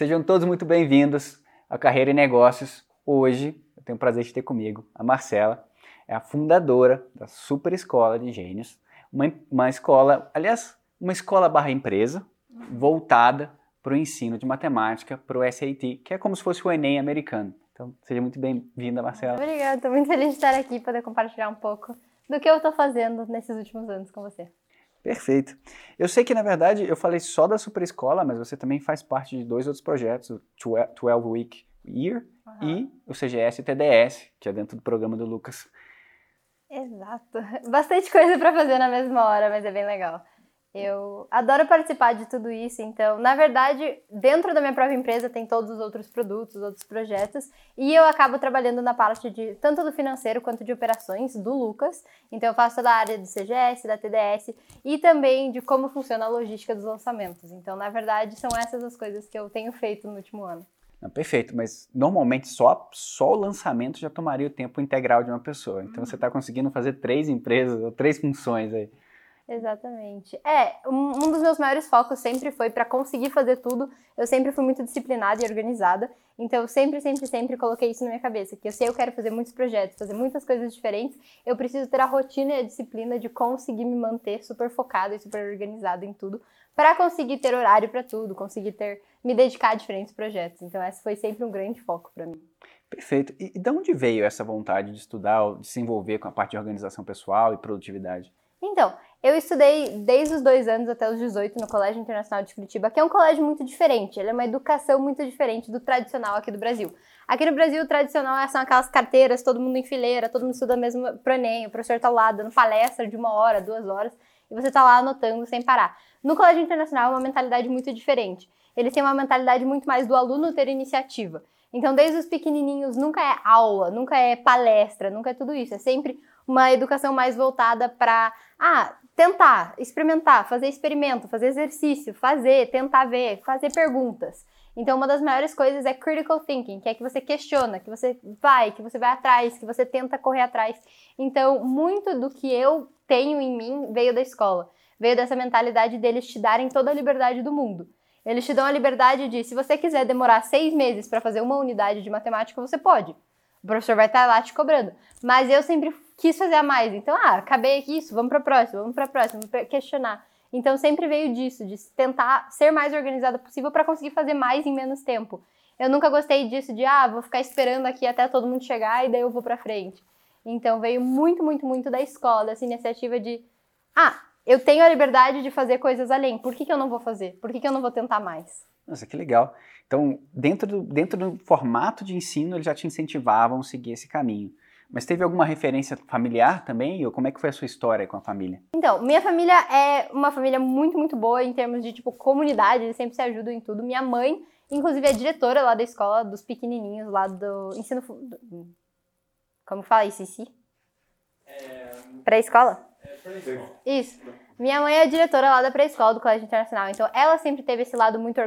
Sejam todos muito bem-vindos à Carreira e Negócios. Hoje eu tenho o prazer de ter comigo a Marcela, é a fundadora da Super Escola de Gênios, uma, uma escola, aliás, uma escola barra empresa voltada para o ensino de matemática, para o SAT, que é como se fosse o Enem americano. Então, seja muito bem-vinda, Marcela. Obrigada, estou muito feliz de estar aqui e poder compartilhar um pouco do que eu estou fazendo nesses últimos anos com você. Perfeito. Eu sei que, na verdade, eu falei só da Super Escola, mas você também faz parte de dois outros projetos, o 12 Week Year uhum. e o CGS e TDS, que é dentro do programa do Lucas. Exato. Bastante coisa para fazer na mesma hora, mas é bem legal. Eu adoro participar de tudo isso, então, na verdade, dentro da minha própria empresa tem todos os outros produtos, os outros projetos, e eu acabo trabalhando na parte de tanto do financeiro quanto de operações do Lucas. Então, eu faço toda a área do CGS, da TDS e também de como funciona a logística dos lançamentos. Então, na verdade, são essas as coisas que eu tenho feito no último ano. Não, perfeito, mas normalmente só, só o lançamento já tomaria o tempo integral de uma pessoa. Então, você está conseguindo fazer três empresas ou três funções aí. Exatamente. É, um, dos meus maiores focos sempre foi para conseguir fazer tudo. Eu sempre fui muito disciplinada e organizada. Então, eu sempre, sempre, sempre coloquei isso na minha cabeça. Que eu sei eu quero fazer muitos projetos, fazer muitas coisas diferentes. Eu preciso ter a rotina e a disciplina de conseguir me manter super focada e super organizada em tudo. para conseguir ter horário para tudo, conseguir ter, me dedicar a diferentes projetos. Então, esse foi sempre um grande foco para mim. Perfeito. E, e de onde veio essa vontade de estudar, de se envolver com a parte de organização pessoal e produtividade? Então, eu estudei desde os dois anos até os 18 no Colégio Internacional de Curitiba, que é um colégio muito diferente. Ele é uma educação muito diferente do tradicional aqui do Brasil. Aqui no Brasil, o tradicional são aquelas carteiras, todo mundo em fileira, todo mundo estuda mesmo pro Enem, o professor tá lá dando palestra de uma hora, duas horas, e você tá lá anotando sem parar. No Colégio Internacional é uma mentalidade muito diferente. Eles têm uma mentalidade muito mais do aluno ter iniciativa. Então, desde os pequenininhos, nunca é aula, nunca é palestra, nunca é tudo isso. É sempre uma educação mais voltada para, ah, tentar, experimentar, fazer experimento, fazer exercício, fazer, tentar ver, fazer perguntas. Então, uma das maiores coisas é critical thinking, que é que você questiona, que você vai, que você vai atrás, que você tenta correr atrás. Então, muito do que eu tenho em mim veio da escola, veio dessa mentalidade deles te darem toda a liberdade do mundo. Eles te dão a liberdade de, se você quiser demorar seis meses para fazer uma unidade de matemática, você pode. O professor vai estar lá te cobrando. Mas eu sempre quis fazer a mais. Então, ah, acabei aqui isso, vamos para próxima, vamos para próxima, vamos questionar. Então, sempre veio disso, de tentar ser mais organizada possível para conseguir fazer mais em menos tempo. Eu nunca gostei disso de, ah, vou ficar esperando aqui até todo mundo chegar e daí eu vou para frente. Então, veio muito, muito, muito da escola, dessa iniciativa de, ah, eu tenho a liberdade de fazer coisas além, por que, que eu não vou fazer? Por que, que eu não vou tentar mais? Nossa, que legal. Então, dentro do, dentro do formato de ensino, eles já te incentivavam a seguir esse caminho. Mas teve alguma referência familiar também? Ou como é que foi a sua história com a família? Então, minha família é uma família muito, muito boa em termos de, tipo, comunidade. Eles sempre se ajudam em tudo. Minha mãe, inclusive, é diretora lá da escola, dos pequenininhos lá do ensino... Como fala isso, Cici? É... Pré-escola? É, pré-escola. Isso. Minha mãe é diretora lá da pré-escola do Colégio Internacional, então ela sempre teve esse lado muito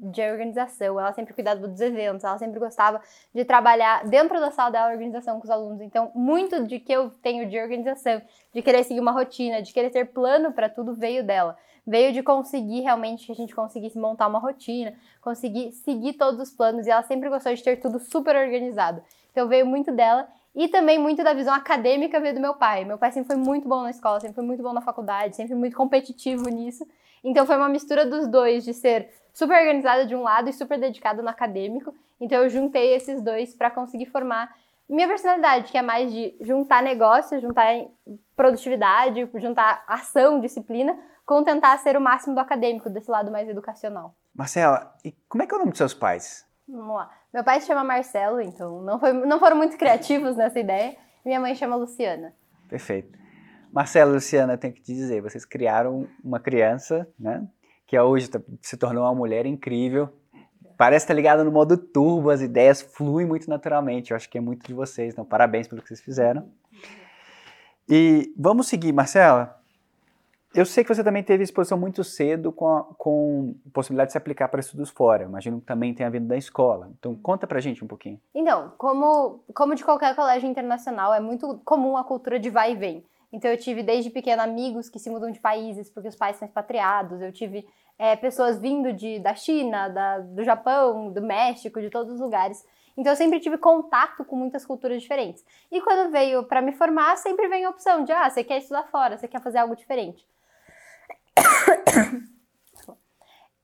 de organização, ela sempre cuidava dos eventos, ela sempre gostava de trabalhar dentro da sala dela organização com os alunos. Então, muito de que eu tenho de organização, de querer seguir uma rotina, de querer ter plano para tudo veio dela. Veio de conseguir realmente que a gente conseguisse montar uma rotina, conseguir seguir todos os planos e ela sempre gostou de ter tudo super organizado. Então veio muito dela e também muito da visão acadêmica veio do meu pai. Meu pai sempre foi muito bom na escola, sempre foi muito bom na faculdade, sempre muito competitivo nisso. Então foi uma mistura dos dois, de ser super organizada de um lado e super dedicado no acadêmico. Então eu juntei esses dois para conseguir formar minha personalidade, que é mais de juntar negócio, juntar produtividade, juntar ação, disciplina, com tentar ser o máximo do acadêmico, desse lado mais educacional. Marcela, e como é que é o nome dos seus pais? Vamos lá. Meu pai se chama Marcelo, então não, foi, não foram muito criativos nessa ideia. Minha mãe chama Luciana. Perfeito. Marcelo e Luciana, tenho que te dizer, vocês criaram uma criança, né? Que hoje tá, se tornou uma mulher incrível. Parece estar ligada no modo turbo, as ideias fluem muito naturalmente. Eu acho que é muito de vocês, então parabéns pelo que vocês fizeram. E vamos seguir, Marcela. Eu sei que você também teve exposição muito cedo com, a, com possibilidade de se aplicar para estudos fora. Imagino que também tenha vindo da escola. Então, conta pra gente um pouquinho. Então, como, como de qualquer colégio internacional, é muito comum a cultura de vai e vem. Então eu tive desde pequena amigos que se mudam de países porque os pais são expatriados. Eu tive é, pessoas vindo de, da China, da, do Japão, do México, de todos os lugares. Então eu sempre tive contato com muitas culturas diferentes. E quando veio para me formar, sempre vem a opção de ah, você quer estudar fora, você quer fazer algo diferente.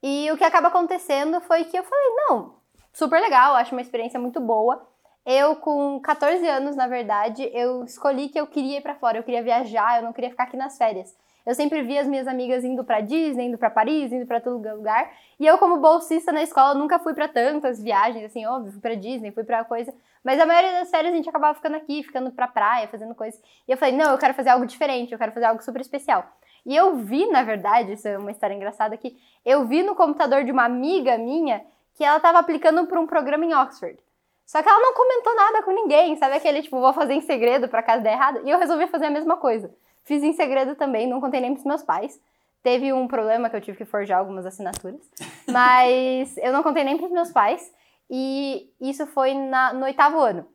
E o que acaba acontecendo foi que eu falei, não, super legal, acho uma experiência muito boa. Eu, com 14 anos, na verdade, eu escolhi que eu queria ir para fora, eu queria viajar, eu não queria ficar aqui nas férias. Eu sempre via as minhas amigas indo para Disney, indo para Paris, indo para todo lugar. E eu, como bolsista na escola, nunca fui para tantas viagens, assim, óbvio, fui para Disney, fui para coisa. Mas a maioria das férias a gente acabava ficando aqui, ficando pra praia, fazendo coisas. E eu falei, não, eu quero fazer algo diferente, eu quero fazer algo super especial. E eu vi, na verdade, isso é uma história engraçada aqui, eu vi no computador de uma amiga minha que ela estava aplicando para um programa em Oxford. Só que ela não comentou nada com ninguém, sabe aquele tipo, vou fazer em segredo para caso der errado? E eu resolvi fazer a mesma coisa. Fiz em segredo também, não contei nem pros meus pais. Teve um problema que eu tive que forjar algumas assinaturas, mas eu não contei nem pros meus pais. E isso foi na, no oitavo ano.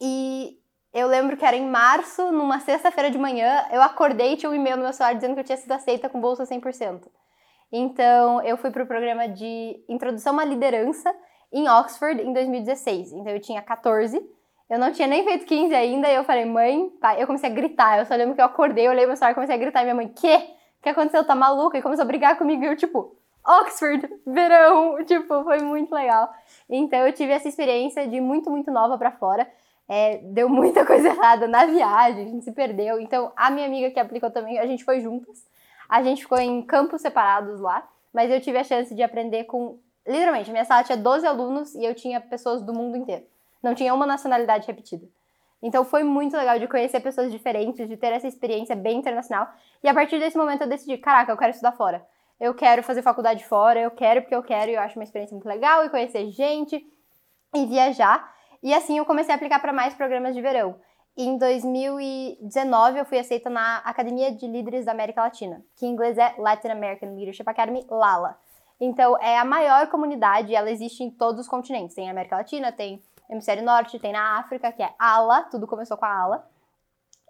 E eu lembro que era em março, numa sexta-feira de manhã, eu acordei e tinha um e-mail no meu celular dizendo que eu tinha sido aceita com bolsa 100%. Então, eu fui para o programa de Introdução à Liderança em Oxford em 2016. Então, eu tinha 14, eu não tinha nem feito 15 ainda, e eu falei, mãe, pai, eu comecei a gritar. Eu só lembro que eu acordei, eu olhei meu celular e comecei a gritar. E minha mãe, quê? O que aconteceu? Tá maluca? E começou a brigar comigo. E eu, tipo, Oxford, verão, tipo, foi muito legal. Então, eu tive essa experiência de muito, muito nova para fora. É, deu muita coisa errada na viagem, a gente se perdeu. Então, a minha amiga que aplicou também, a gente foi juntas. A gente ficou em campos separados lá, mas eu tive a chance de aprender com. Literalmente, minha sala tinha 12 alunos e eu tinha pessoas do mundo inteiro. Não tinha uma nacionalidade repetida. Então foi muito legal de conhecer pessoas diferentes, de ter essa experiência bem internacional. E a partir desse momento eu decidi, caraca, eu quero estudar fora. Eu quero fazer faculdade fora, eu quero porque eu quero, e eu acho uma experiência muito legal, e conhecer gente, e viajar. E assim eu comecei a aplicar para mais programas de verão. Em 2019 eu fui aceita na Academia de Líderes da América Latina, que em inglês é Latin American Leadership Academy, LALA. Então é a maior comunidade, ela existe em todos os continentes. Tem América Latina, tem Hemisfério Norte, tem na África, que é ALA, tudo começou com a ALA.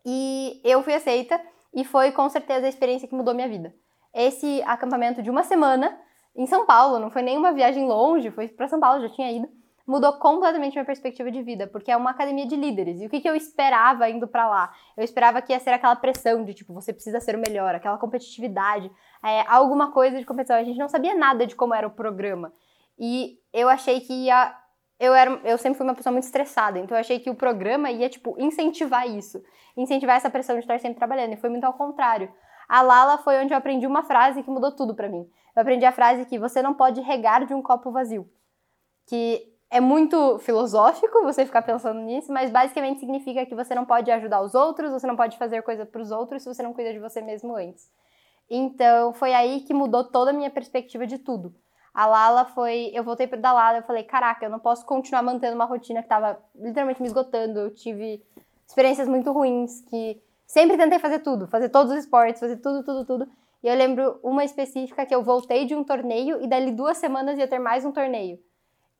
E eu fui aceita e foi com certeza a experiência que mudou minha vida. Esse acampamento de uma semana em São Paulo, não foi nem uma viagem longe, foi para São Paulo, já tinha ido mudou completamente minha perspectiva de vida, porque é uma academia de líderes. E o que, que eu esperava indo para lá? Eu esperava que ia ser aquela pressão de, tipo, você precisa ser o melhor, aquela competitividade, é, alguma coisa de competição. A gente não sabia nada de como era o programa. E eu achei que ia. Eu, era, eu sempre fui uma pessoa muito estressada, então eu achei que o programa ia, tipo, incentivar isso. Incentivar essa pressão de estar sempre trabalhando. E foi muito ao contrário. A Lala foi onde eu aprendi uma frase que mudou tudo para mim. Eu aprendi a frase que você não pode regar de um copo vazio. Que é muito filosófico você ficar pensando nisso, mas basicamente significa que você não pode ajudar os outros, você não pode fazer coisa para os outros se você não cuida de você mesmo antes. Então, foi aí que mudou toda a minha perspectiva de tudo. A Lala foi. Eu voltei da Lala e falei: caraca, eu não posso continuar mantendo uma rotina que tava literalmente me esgotando. Eu tive experiências muito ruins, que sempre tentei fazer tudo, fazer todos os esportes, fazer tudo, tudo, tudo. E eu lembro uma específica que eu voltei de um torneio e dali duas semanas ia ter mais um torneio.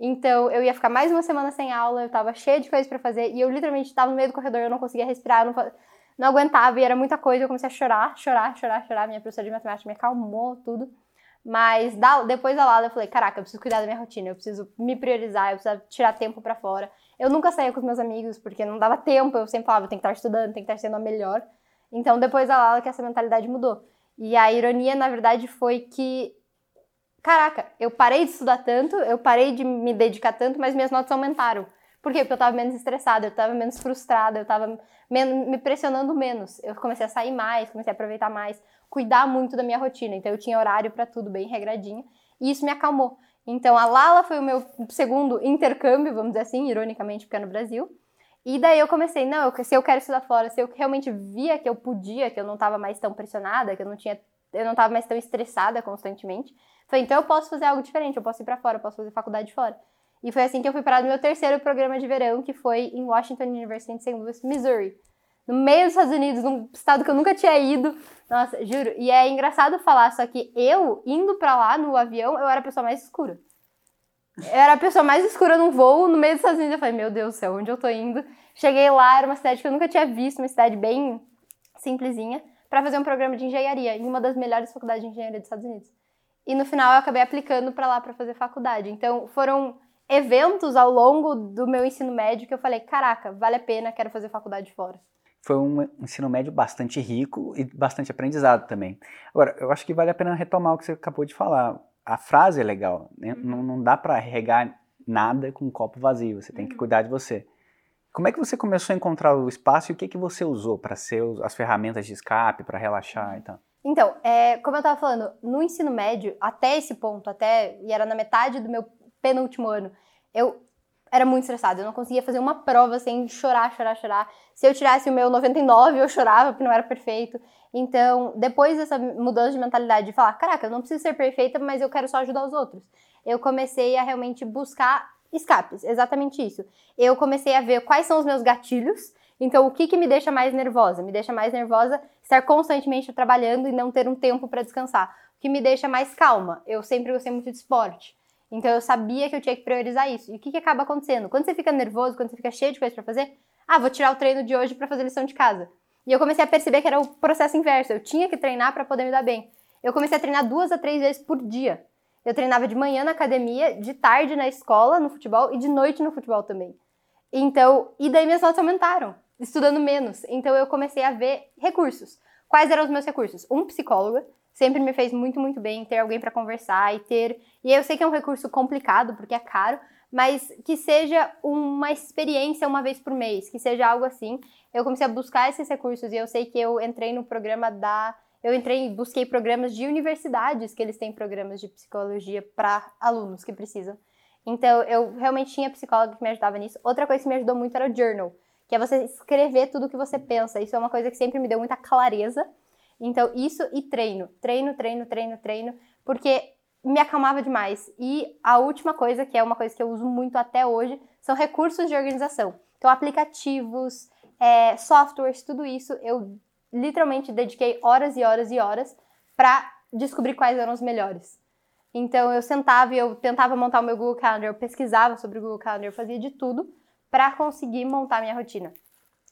Então, eu ia ficar mais uma semana sem aula, eu tava cheia de coisas para fazer, e eu literalmente tava no meio do corredor, eu não conseguia respirar, eu não, não aguentava, e era muita coisa, eu comecei a chorar, chorar, chorar, chorar, minha professora de matemática me acalmou, tudo. Mas da, depois da aula eu falei, caraca, eu preciso cuidar da minha rotina, eu preciso me priorizar, eu preciso tirar tempo para fora. Eu nunca saía com os meus amigos, porque não dava tempo, eu sempre falava, tem que estar estudando, tem que estar sendo a melhor. Então, depois da aula que essa mentalidade mudou. E a ironia, na verdade, foi que caraca, eu parei de estudar tanto, eu parei de me dedicar tanto, mas minhas notas aumentaram. Por quê? Porque eu tava menos estressada, eu tava menos frustrada, eu tava me pressionando menos. Eu comecei a sair mais, comecei a aproveitar mais, cuidar muito da minha rotina. Então eu tinha horário para tudo bem regradinho, e isso me acalmou. Então a Lala foi o meu segundo intercâmbio, vamos dizer assim, ironicamente, porque é no Brasil. E daí eu comecei, não, se eu quero estudar fora, se eu realmente via que eu podia, que eu não estava mais tão pressionada, que eu não tinha, eu não estava mais tão estressada constantemente, Falei, então eu posso fazer algo diferente, eu posso ir para fora, eu posso fazer faculdade fora. E foi assim que eu fui parar no meu terceiro programa de verão, que foi em Washington University em St. Louis, Missouri. No meio dos Estados Unidos, num estado que eu nunca tinha ido. Nossa, juro. E é engraçado falar, só que eu, indo para lá no avião, eu era a pessoa mais escura. Eu era a pessoa mais escura num voo no meio dos Estados Unidos. Eu falei, meu Deus do céu, onde eu tô indo? Cheguei lá, era uma cidade que eu nunca tinha visto, uma cidade bem simplesinha, para fazer um programa de engenharia em uma das melhores faculdades de engenharia dos Estados Unidos. E no final eu acabei aplicando para lá para fazer faculdade. Então foram eventos ao longo do meu ensino médio que eu falei, caraca, vale a pena, quero fazer faculdade fora. Foi um ensino médio bastante rico e bastante aprendizado também. Agora, eu acho que vale a pena retomar o que você acabou de falar. A frase é legal, né? uhum. não, não dá para regar nada com um copo vazio, você tem que uhum. cuidar de você. Como é que você começou a encontrar o espaço e o que, que você usou para ser as ferramentas de escape, para relaxar e tal? Então, é, como eu estava falando, no ensino médio, até esse ponto, até e era na metade do meu penúltimo ano, eu era muito estressada. Eu não conseguia fazer uma prova sem chorar, chorar, chorar. Se eu tirasse o meu 99, eu chorava porque não era perfeito. Então, depois dessa mudança de mentalidade de falar, caraca, eu não preciso ser perfeita, mas eu quero só ajudar os outros, eu comecei a realmente buscar escapes, exatamente isso. Eu comecei a ver quais são os meus gatilhos. Então, o que, que me deixa mais nervosa? Me deixa mais nervosa estar constantemente trabalhando e não ter um tempo para descansar. O que me deixa mais calma? Eu sempre gostei muito de esporte. Então, eu sabia que eu tinha que priorizar isso. E o que, que acaba acontecendo? Quando você fica nervoso, quando você fica cheio de coisa para fazer, ah, vou tirar o treino de hoje para fazer lição de casa. E eu comecei a perceber que era o processo inverso. Eu tinha que treinar para poder me dar bem. Eu comecei a treinar duas a três vezes por dia. Eu treinava de manhã na academia, de tarde na escola, no futebol e de noite no futebol também. Então, e daí minhas notas aumentaram, estudando menos. Então eu comecei a ver recursos. Quais eram os meus recursos? Um psicóloga, sempre me fez muito, muito bem ter alguém para conversar e ter. E eu sei que é um recurso complicado, porque é caro, mas que seja uma experiência uma vez por mês, que seja algo assim. Eu comecei a buscar esses recursos e eu sei que eu entrei no programa da eu entrei e busquei programas de universidades que eles têm programas de psicologia para alunos que precisam. Então, eu realmente tinha psicóloga que me ajudava nisso. Outra coisa que me ajudou muito era o journal, que é você escrever tudo o que você pensa. Isso é uma coisa que sempre me deu muita clareza. Então, isso e treino. Treino, treino, treino, treino, porque me acalmava demais. E a última coisa, que é uma coisa que eu uso muito até hoje, são recursos de organização. Então, aplicativos, é, softwares, tudo isso eu literalmente dediquei horas e horas e horas para descobrir quais eram os melhores. Então eu sentava e eu tentava montar o meu Google Calendar, eu pesquisava sobre o Google Calendar, eu fazia de tudo para conseguir montar minha rotina.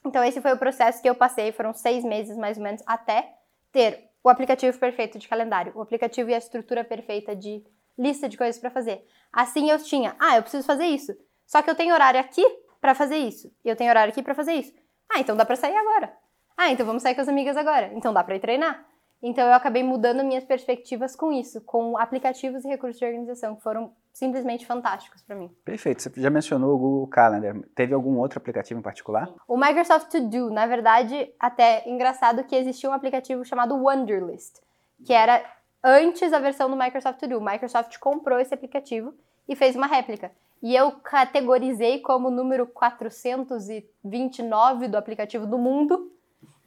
Então esse foi o processo que eu passei, foram seis meses mais ou menos até ter o aplicativo perfeito de calendário, o aplicativo e a estrutura perfeita de lista de coisas para fazer. Assim eu tinha, ah, eu preciso fazer isso. Só que eu tenho horário aqui para fazer isso, eu tenho horário aqui para fazer isso. Ah, então dá para sair agora. Ah, então vamos sair com as amigas agora. Então dá para ir treinar. Então eu acabei mudando minhas perspectivas com isso, com aplicativos e recursos de organização que foram simplesmente fantásticos para mim. Perfeito. Você já mencionou o Google Calendar. Teve algum outro aplicativo em particular? O Microsoft To Do, na verdade, até engraçado que existia um aplicativo chamado Wunderlist, que era antes da versão do Microsoft To Do. O Microsoft comprou esse aplicativo e fez uma réplica. E eu categorizei como número 429 do aplicativo do mundo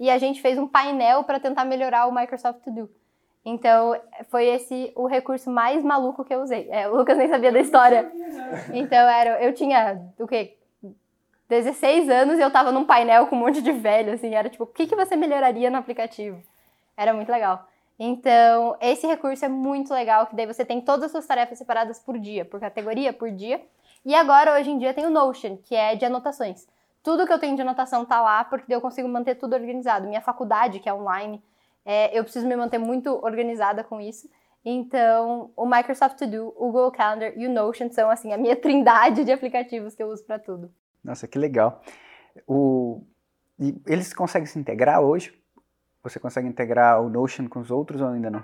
e a gente fez um painel para tentar melhorar o Microsoft To Do. Então, foi esse o recurso mais maluco que eu usei. É, o Lucas nem sabia da história. Então, era, eu tinha, o quê? 16 anos e eu tava num painel com um monte de velho, assim. Era tipo, o que, que você melhoraria no aplicativo? Era muito legal. Então, esse recurso é muito legal, que daí você tem todas as suas tarefas separadas por dia, por categoria, por dia. E agora, hoje em dia, tem o Notion, que é de anotações. Tudo que eu tenho de anotação tá lá, porque eu consigo manter tudo organizado. Minha faculdade, que é online, é, eu preciso me manter muito organizada com isso. Então, o Microsoft To Do, o Google Calendar e o Notion são, assim, a minha trindade de aplicativos que eu uso para tudo. Nossa, que legal. O... Eles conseguem se integrar hoje? Você consegue integrar o Notion com os outros ou ainda não?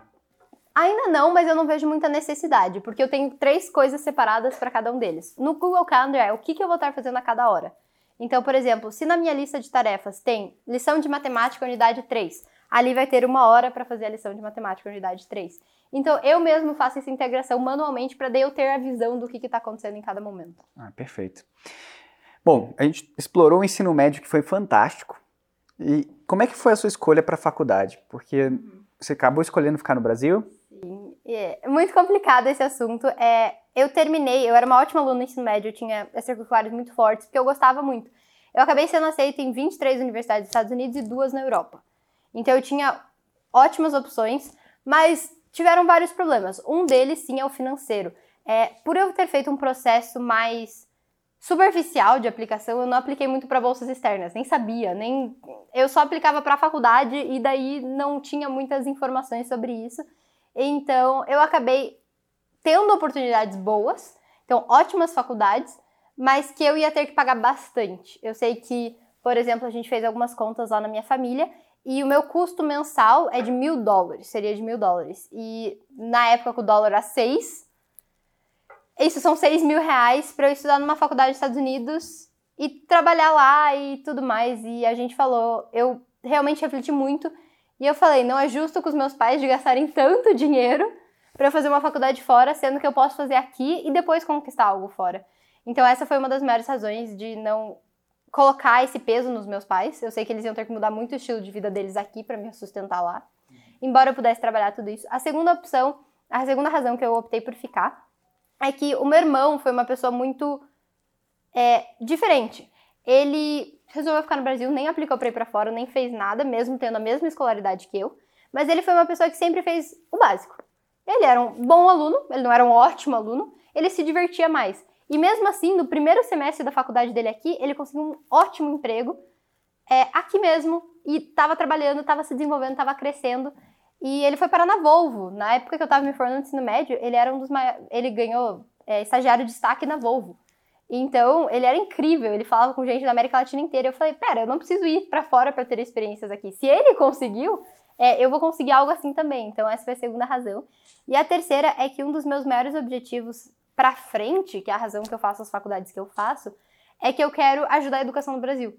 Ainda não, mas eu não vejo muita necessidade, porque eu tenho três coisas separadas para cada um deles. No Google Calendar é o que, que eu vou estar fazendo a cada hora. Então, por exemplo, se na minha lista de tarefas tem lição de matemática unidade 3, ali vai ter uma hora para fazer a lição de matemática unidade 3. Então, eu mesmo faço essa integração manualmente para daí eu ter a visão do que está acontecendo em cada momento. Ah, perfeito. Bom, a gente explorou o ensino médio que foi fantástico. E como é que foi a sua escolha para a faculdade? Porque uhum. você acabou escolhendo ficar no Brasil? Sim, é muito complicado esse assunto. É, eu terminei, eu era uma ótima aluna no ensino médio, eu tinha extracurriculares muito fortes, porque eu gostava muito. Eu acabei sendo aceita em 23 universidades dos Estados Unidos e duas na Europa. Então eu tinha ótimas opções, mas tiveram vários problemas. Um deles, sim, é o financeiro. É, por eu ter feito um processo mais superficial de aplicação, eu não apliquei muito para bolsas externas, nem sabia, nem eu só aplicava para a faculdade e daí não tinha muitas informações sobre isso. Então, eu acabei tendo oportunidades boas, então ótimas faculdades, mas que eu ia ter que pagar bastante. Eu sei que, por exemplo, a gente fez algumas contas lá na minha família e o meu custo mensal é de mil dólares, seria de mil dólares. E na época que o dólar era seis, isso são seis mil reais para eu estudar numa faculdade dos Estados Unidos e trabalhar lá e tudo mais. E a gente falou, eu realmente refleti muito e eu falei, não é justo com os meus pais de gastarem tanto dinheiro para fazer uma faculdade fora, sendo que eu posso fazer aqui e depois conquistar algo fora. Então essa foi uma das maiores razões de não colocar esse peso nos meus pais. Eu sei que eles iam ter que mudar muito o estilo de vida deles aqui para me sustentar lá. Embora eu pudesse trabalhar tudo isso. A segunda opção, a segunda razão que eu optei por ficar é que o meu irmão foi uma pessoa muito é, diferente. Ele resolveu ficar no Brasil, nem aplicou para ir para fora, nem fez nada, mesmo tendo a mesma escolaridade que eu. Mas ele foi uma pessoa que sempre fez o básico. Ele era um bom aluno, ele não era um ótimo aluno, ele se divertia mais. E mesmo assim, no primeiro semestre da faculdade dele aqui, ele conseguiu um ótimo emprego é, aqui mesmo e estava trabalhando, estava se desenvolvendo, estava crescendo. E ele foi parar na Volvo. Na época que eu estava me formando no ensino médio, ele era um dos maiores. Ele ganhou é, estagiário de destaque na Volvo. Então, ele era incrível, ele falava com gente da América Latina inteira. Eu falei, pera, eu não preciso ir para fora para ter experiências aqui. Se ele conseguiu, é, eu vou conseguir algo assim também. Então, essa foi a segunda razão. E a terceira é que um dos meus maiores objetivos para frente, que é a razão que eu faço as faculdades que eu faço, é que eu quero ajudar a educação no Brasil.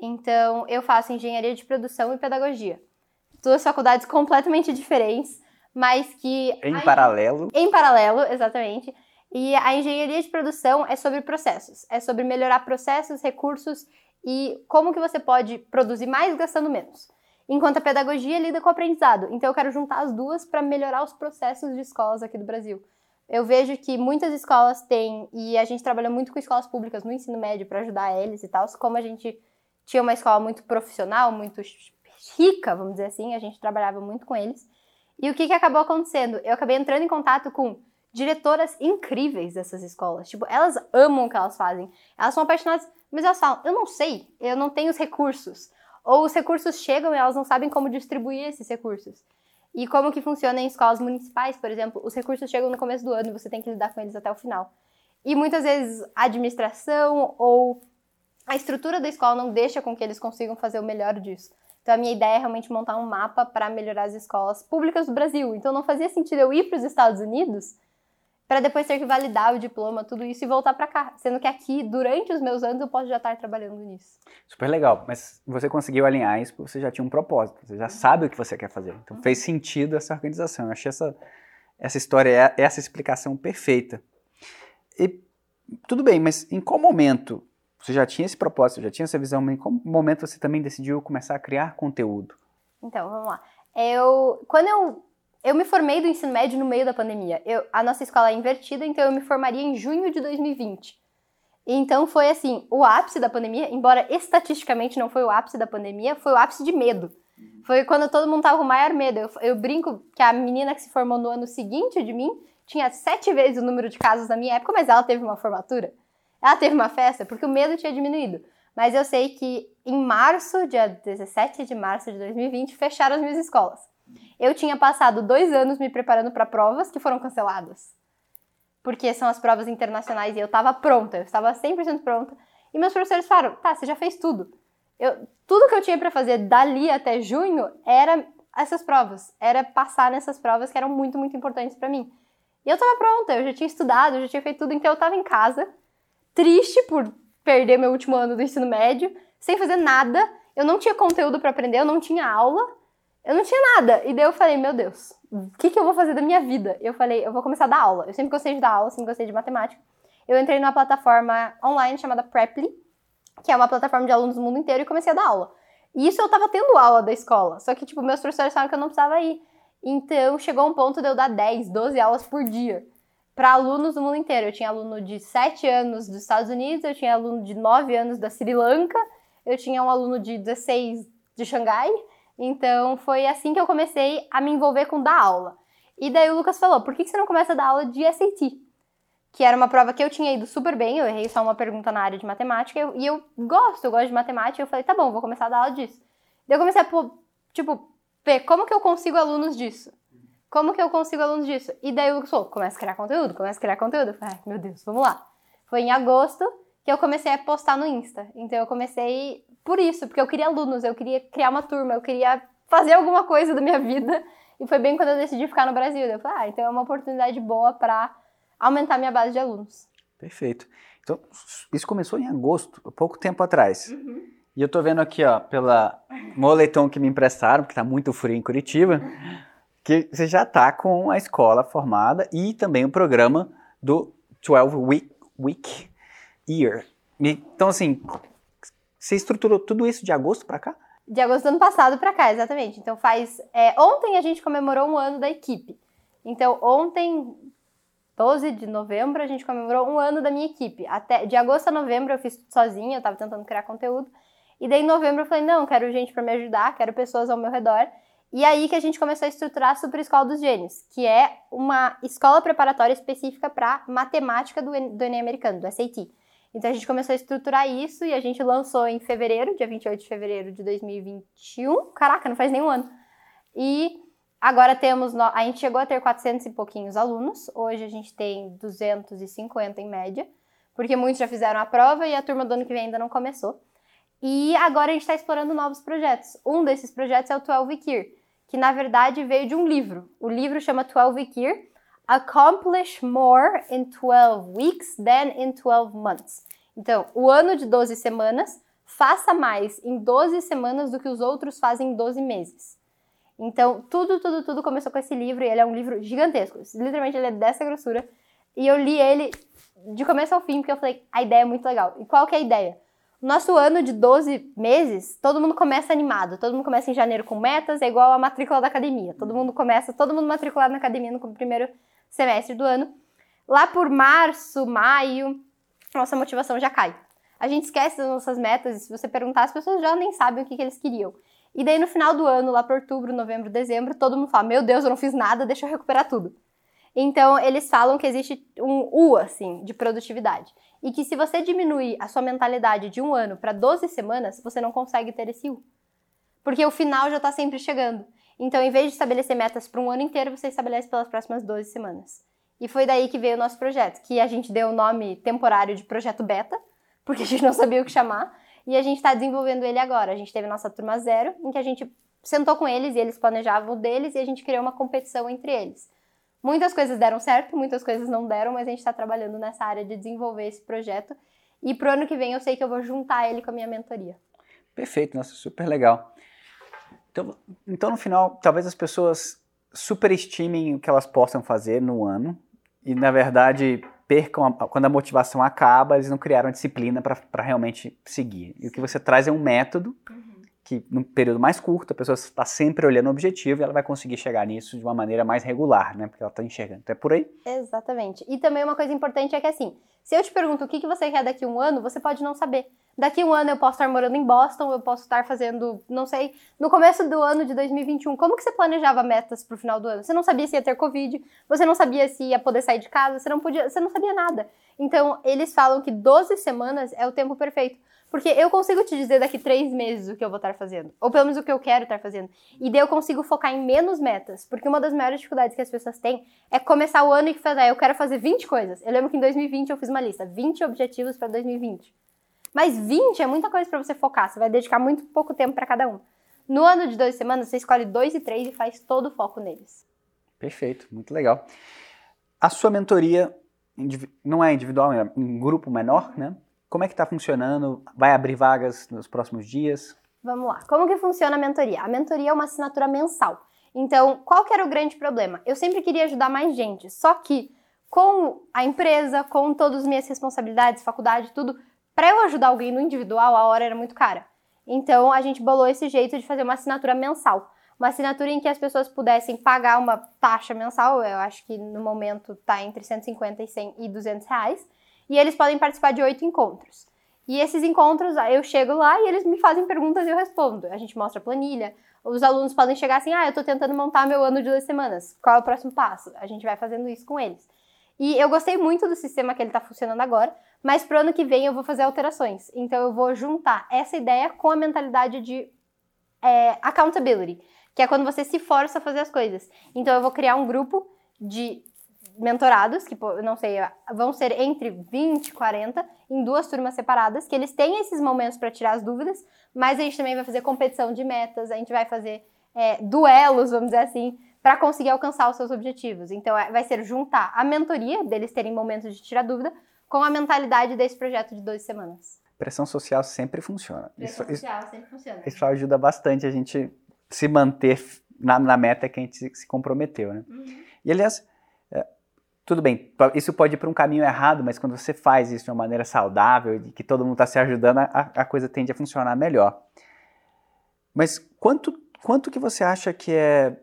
Então, eu faço engenharia de produção e pedagogia. Duas faculdades completamente diferentes, mas que. Em paralelo. Em paralelo, exatamente. E a engenharia de produção é sobre processos, é sobre melhorar processos, recursos e como que você pode produzir mais gastando menos. Enquanto a pedagogia lida com o aprendizado. Então eu quero juntar as duas para melhorar os processos de escolas aqui do Brasil. Eu vejo que muitas escolas têm, e a gente trabalha muito com escolas públicas no ensino médio para ajudar eles e tal, como a gente tinha uma escola muito profissional, muito rica, vamos dizer assim, a gente trabalhava muito com eles. E o que, que acabou acontecendo? Eu acabei entrando em contato com diretoras incríveis dessas escolas. Tipo, elas amam o que elas fazem. Elas são apaixonadas, mas elas falam: eu não sei, eu não tenho os recursos. Ou os recursos chegam e elas não sabem como distribuir esses recursos. E como que funciona em escolas municipais, por exemplo, os recursos chegam no começo do ano e você tem que lidar com eles até o final. E muitas vezes a administração ou a estrutura da escola não deixa com que eles consigam fazer o melhor disso. Então a minha ideia é realmente montar um mapa para melhorar as escolas públicas do Brasil. Então não fazia sentido eu ir para os Estados Unidos para depois ter que validar o diploma, tudo isso e voltar para cá. Sendo que aqui, durante os meus anos, eu posso já estar trabalhando nisso. Super legal, mas você conseguiu alinhar isso porque você já tinha um propósito, você já sabe o que você quer fazer. Então fez sentido essa organização. Eu achei essa, essa história, essa explicação perfeita. E tudo bem, mas em qual momento você já tinha esse propósito, já tinha essa visão, mas em qual momento você também decidiu começar a criar conteúdo? Então, vamos lá. Eu, quando eu eu me formei do ensino médio no meio da pandemia. Eu, a nossa escola é invertida, então eu me formaria em junho de 2020. Então foi assim, o ápice da pandemia, embora estatisticamente não foi o ápice da pandemia, foi o ápice de medo. Foi quando todo mundo tava com maior medo. Eu, eu brinco que a menina que se formou no ano seguinte de mim tinha sete vezes o número de casos na minha época, mas ela teve uma formatura. Ela teve uma festa porque o medo tinha diminuído. Mas eu sei que em março, dia 17 de março de 2020, fecharam as minhas escolas. Eu tinha passado dois anos me preparando para provas que foram canceladas. Porque são as provas internacionais e eu estava pronta, eu estava 100% pronta. E meus professores falaram: tá, você já fez tudo. Eu, tudo que eu tinha para fazer dali até junho era essas provas, era passar nessas provas que eram muito, muito importantes para mim. E eu estava pronta, eu já tinha estudado, eu já tinha feito tudo, então eu estava em casa, triste por perder meu último ano do ensino médio, sem fazer nada. Eu não tinha conteúdo para aprender, eu não tinha aula. Eu não tinha nada. E daí eu falei, meu Deus, o que, que eu vou fazer da minha vida? Eu falei, eu vou começar a dar aula. Eu sempre gostei de dar aula, sempre gostei de matemática. Eu entrei numa plataforma online chamada Preply, que é uma plataforma de alunos do mundo inteiro, e comecei a dar aula. E isso eu tava tendo aula da escola. Só que, tipo, meus professores falaram que eu não precisava ir. Então, chegou um ponto de eu dar 10, 12 aulas por dia para alunos do mundo inteiro. Eu tinha aluno de 7 anos dos Estados Unidos, eu tinha aluno de 9 anos da Sri Lanka, eu tinha um aluno de 16 de Xangai, então foi assim que eu comecei a me envolver com dar aula. E daí o Lucas falou: por que você não começa a dar aula de SAT? que era uma prova que eu tinha ido super bem, eu errei só uma pergunta na área de matemática, e eu gosto, eu gosto de matemática, eu falei, tá bom, vou começar a dar aula disso. Daí eu comecei a, tipo, ver como que eu consigo alunos disso. Como que eu consigo alunos disso? E daí o Lucas falou, começa a criar conteúdo, começa a criar conteúdo. Eu falei, meu Deus, vamos lá. Foi em agosto que eu comecei a postar no Insta. Então eu comecei por isso, porque eu queria alunos, eu queria criar uma turma, eu queria fazer alguma coisa da minha vida. E foi bem quando eu decidi ficar no Brasil. Eu falei, ah, então é uma oportunidade boa para aumentar minha base de alunos. Perfeito. Então, isso começou em agosto, pouco tempo atrás. Uhum. E eu tô vendo aqui, ó, pela moletom que me emprestaram, porque tá muito frio em Curitiba, que você já tá com a escola formada e também o programa do 12 Week, week Year. Então, assim, você estruturou tudo isso de agosto para cá? De agosto do ano passado para cá, exatamente. Então faz. É, ontem a gente comemorou um ano da equipe. Então, ontem, 12 de novembro, a gente comemorou um ano da minha equipe. Até de agosto a novembro eu fiz tudo sozinha, eu tava tentando criar conteúdo. E daí em novembro eu falei, não, quero gente para me ajudar, quero pessoas ao meu redor. E aí que a gente começou a estruturar a Super Escola dos Gênios, que é uma escola preparatória específica para matemática do, do Enem americano, do SAT. Então a gente começou a estruturar isso e a gente lançou em fevereiro, dia 28 de fevereiro de 2021. Caraca, não faz nem um ano. E agora temos, a gente chegou a ter 400 e pouquinhos alunos, hoje a gente tem 250 em média, porque muitos já fizeram a prova e a turma do ano que vem ainda não começou. E agora a gente está explorando novos projetos. Um desses projetos é o 12 Year, que na verdade veio de um livro. O livro chama 12 Year, Accomplish More in 12 Weeks than in 12 Months. Então, o ano de 12 semanas, faça mais em 12 semanas do que os outros fazem em 12 meses. Então, tudo, tudo, tudo começou com esse livro e ele é um livro gigantesco. Literalmente, ele é dessa grossura. E eu li ele de começo ao fim porque eu falei, a ideia é muito legal. E qual que é a ideia? Nosso ano de 12 meses, todo mundo começa animado, todo mundo começa em janeiro com metas, é igual a matrícula da academia. Todo mundo começa, todo mundo matriculado na academia no primeiro semestre do ano. Lá por março, maio, nossa motivação já cai. A gente esquece das nossas metas e se você perguntar, as pessoas já nem sabem o que, que eles queriam. E daí no final do ano, lá por outubro, novembro, dezembro, todo mundo fala: Meu Deus, eu não fiz nada, deixa eu recuperar tudo. Então, eles falam que existe um U, assim, de produtividade. E que se você diminuir a sua mentalidade de um ano para 12 semanas, você não consegue ter esse U. Porque o final já está sempre chegando. Então, em vez de estabelecer metas para um ano inteiro, você estabelece pelas próximas 12 semanas. E foi daí que veio o nosso projeto, que a gente deu o nome temporário de Projeto Beta, porque a gente não sabia o que chamar, e a gente está desenvolvendo ele agora. A gente teve nossa turma zero, em que a gente sentou com eles e eles planejavam o deles e a gente criou uma competição entre eles. Muitas coisas deram certo, muitas coisas não deram, mas a gente está trabalhando nessa área de desenvolver esse projeto. E pro ano que vem eu sei que eu vou juntar ele com a minha mentoria. Perfeito, nossa, super legal. Então, então no final, talvez as pessoas superestimem o que elas possam fazer no ano e, na verdade, percam, a, quando a motivação acaba, eles não criaram a disciplina para realmente seguir. E o que você traz é um método. Uhum que num período mais curto a pessoa está sempre olhando o objetivo e ela vai conseguir chegar nisso de uma maneira mais regular, né? Porque ela está enxergando. Então é por aí. Exatamente. E também uma coisa importante é que assim, se eu te pergunto o que, que você quer daqui a um ano, você pode não saber. Daqui um ano eu posso estar morando em Boston, eu posso estar fazendo, não sei, no começo do ano de 2021, como que você planejava metas para o final do ano? Você não sabia se ia ter Covid, você não sabia se ia poder sair de casa, você não podia, você não sabia nada. Então, eles falam que 12 semanas é o tempo perfeito. Porque eu consigo te dizer daqui três meses o que eu vou estar fazendo. Ou pelo menos o que eu quero estar fazendo. E daí eu consigo focar em menos metas. Porque uma das maiores dificuldades que as pessoas têm é começar o ano e fazer, ah, eu quero fazer 20 coisas. Eu lembro que em 2020 eu fiz uma lista, 20 objetivos para 2020. Mas 20 é muita coisa para você focar. Você vai dedicar muito pouco tempo para cada um. No ano de duas semanas, você escolhe dois e três e faz todo o foco neles. Perfeito, muito legal. A sua mentoria não é individual, é um grupo menor, né? Como é que está funcionando? Vai abrir vagas nos próximos dias? Vamos lá. Como que funciona a mentoria? A mentoria é uma assinatura mensal. Então, qual que era o grande problema? Eu sempre queria ajudar mais gente, só que com a empresa, com todas as minhas responsabilidades, faculdade, tudo, para eu ajudar alguém no individual, a hora era muito cara. Então, a gente bolou esse jeito de fazer uma assinatura mensal. Uma assinatura em que as pessoas pudessem pagar uma taxa mensal, eu acho que no momento está entre 150 e 100 e 200 reais, e eles podem participar de oito encontros. E esses encontros, eu chego lá e eles me fazem perguntas e eu respondo. A gente mostra a planilha. Os alunos podem chegar assim: ah, eu estou tentando montar meu ano de duas semanas. Qual é o próximo passo? A gente vai fazendo isso com eles. E eu gostei muito do sistema que ele está funcionando agora, mas pro ano que vem eu vou fazer alterações. Então eu vou juntar essa ideia com a mentalidade de é, accountability, que é quando você se força a fazer as coisas. Então eu vou criar um grupo de mentorados, que não sei, vão ser entre 20 e 40, em duas turmas separadas, que eles têm esses momentos para tirar as dúvidas, mas a gente também vai fazer competição de metas, a gente vai fazer é, duelos, vamos dizer assim, para conseguir alcançar os seus objetivos. Então, é, vai ser juntar a mentoria, deles terem momentos de tirar dúvida, com a mentalidade desse projeto de 12 semanas. Pressão social sempre funciona. Pressão isso, social isso, sempre funciona. Isso ajuda bastante a gente se manter na, na meta que a gente se, se comprometeu, né? Uhum. E, aliás, é, tudo bem, isso pode ir para um caminho errado, mas quando você faz isso de uma maneira saudável, e que todo mundo está se ajudando, a, a coisa tende a funcionar melhor. Mas quanto, quanto que você acha que é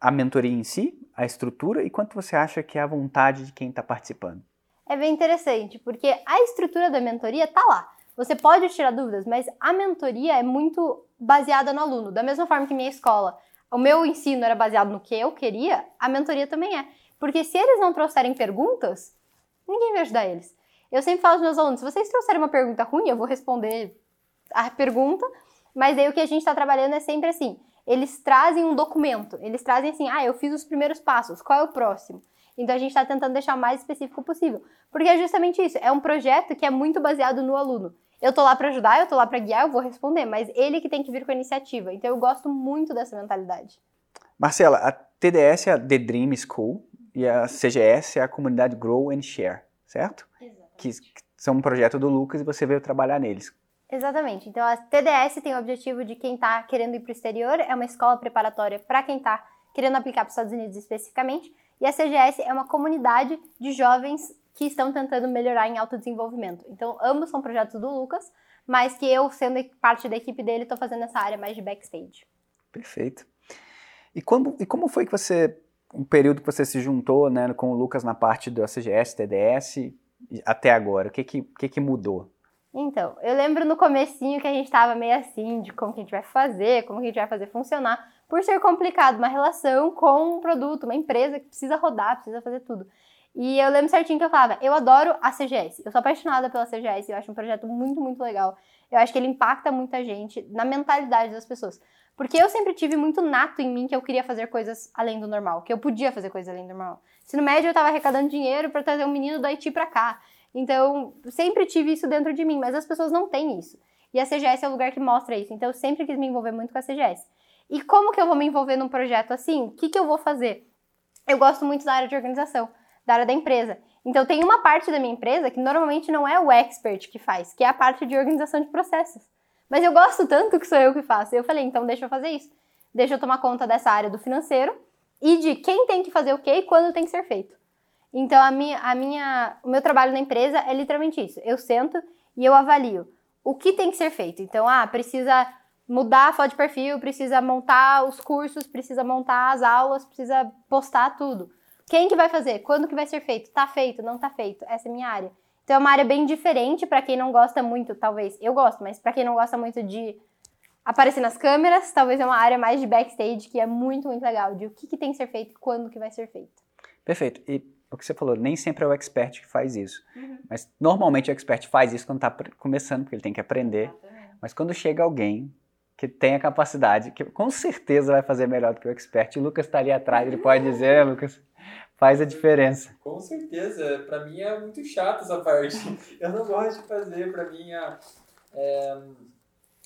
a mentoria em si, a estrutura, e quanto você acha que é a vontade de quem está participando? É bem interessante, porque a estrutura da mentoria está lá. Você pode tirar dúvidas, mas a mentoria é muito baseada no aluno. Da mesma forma que minha escola, o meu ensino era baseado no que eu queria, a mentoria também é. Porque se eles não trouxerem perguntas, ninguém vai ajudar eles. Eu sempre falo aos meus alunos: se vocês trouxerem uma pergunta ruim, eu vou responder a pergunta, mas aí o que a gente está trabalhando é sempre assim: eles trazem um documento, eles trazem assim, ah, eu fiz os primeiros passos, qual é o próximo? Então a gente está tentando deixar o mais específico possível. Porque é justamente isso, é um projeto que é muito baseado no aluno. Eu tô lá para ajudar, eu tô lá para guiar, eu vou responder, mas ele que tem que vir com a iniciativa. Então eu gosto muito dessa mentalidade. Marcela, a TDS é a The Dream School e a CGS é a comunidade Grow and Share, certo? Exatamente. Que são um projeto do Lucas e você veio trabalhar neles. Exatamente. Então, a TDS tem o objetivo de quem está querendo ir para o exterior, é uma escola preparatória para quem está querendo aplicar para os Estados Unidos especificamente, e a CGS é uma comunidade de jovens que estão tentando melhorar em autodesenvolvimento. Então, ambos são projetos do Lucas, mas que eu, sendo parte da equipe dele, estou fazendo essa área mais de backstage. Perfeito. E como, e como foi que você, um período que você se juntou né, com o Lucas na parte do CGS, TDS, até agora? O que, que, que, que mudou? Então, eu lembro no comecinho que a gente tava meio assim, de como que a gente vai fazer, como que a gente vai fazer funcionar, por ser complicado uma relação com um produto, uma empresa que precisa rodar, precisa fazer tudo. E eu lembro certinho que eu falava, eu adoro a CGS, eu sou apaixonada pela CGS, eu acho um projeto muito, muito legal. Eu acho que ele impacta muita gente na mentalidade das pessoas. Porque eu sempre tive muito nato em mim que eu queria fazer coisas além do normal, que eu podia fazer coisas além do normal. Se no médio eu tava arrecadando dinheiro para trazer um menino do Haiti pra cá. Então, sempre tive isso dentro de mim, mas as pessoas não têm isso. E a CGS é o lugar que mostra isso. Então, eu sempre quis me envolver muito com a CGS. E como que eu vou me envolver num projeto assim? O que, que eu vou fazer? Eu gosto muito da área de organização, da área da empresa. Então, tem uma parte da minha empresa que normalmente não é o expert que faz, que é a parte de organização de processos. Mas eu gosto tanto que sou eu que faço. Eu falei, então deixa eu fazer isso. Deixa eu tomar conta dessa área do financeiro e de quem tem que fazer o quê e quando tem que ser feito. Então, a minha, a minha, o meu trabalho na empresa é literalmente isso. Eu sento e eu avalio o que tem que ser feito. Então, ah, precisa mudar a foto de perfil, precisa montar os cursos, precisa montar as aulas, precisa postar tudo. Quem que vai fazer? Quando que vai ser feito? Tá feito? Não tá feito? Essa é a minha área. Então é uma área bem diferente para quem não gosta muito, talvez. Eu gosto, mas para quem não gosta muito de aparecer nas câmeras, talvez é uma área mais de backstage que é muito, muito legal, de o que, que tem que ser feito e quando que vai ser feito. Perfeito. E o que você falou, nem sempre é o expert que faz isso. Uhum. Mas normalmente o expert faz isso quando está começando, porque ele tem que aprender. Mas quando chega alguém que tem a capacidade, que com certeza vai fazer melhor do que o expert, o Lucas está ali atrás, ele pode dizer, Lucas, faz a diferença. Com certeza, para mim é muito chato essa parte. Eu não gosto de fazer, para mim é, é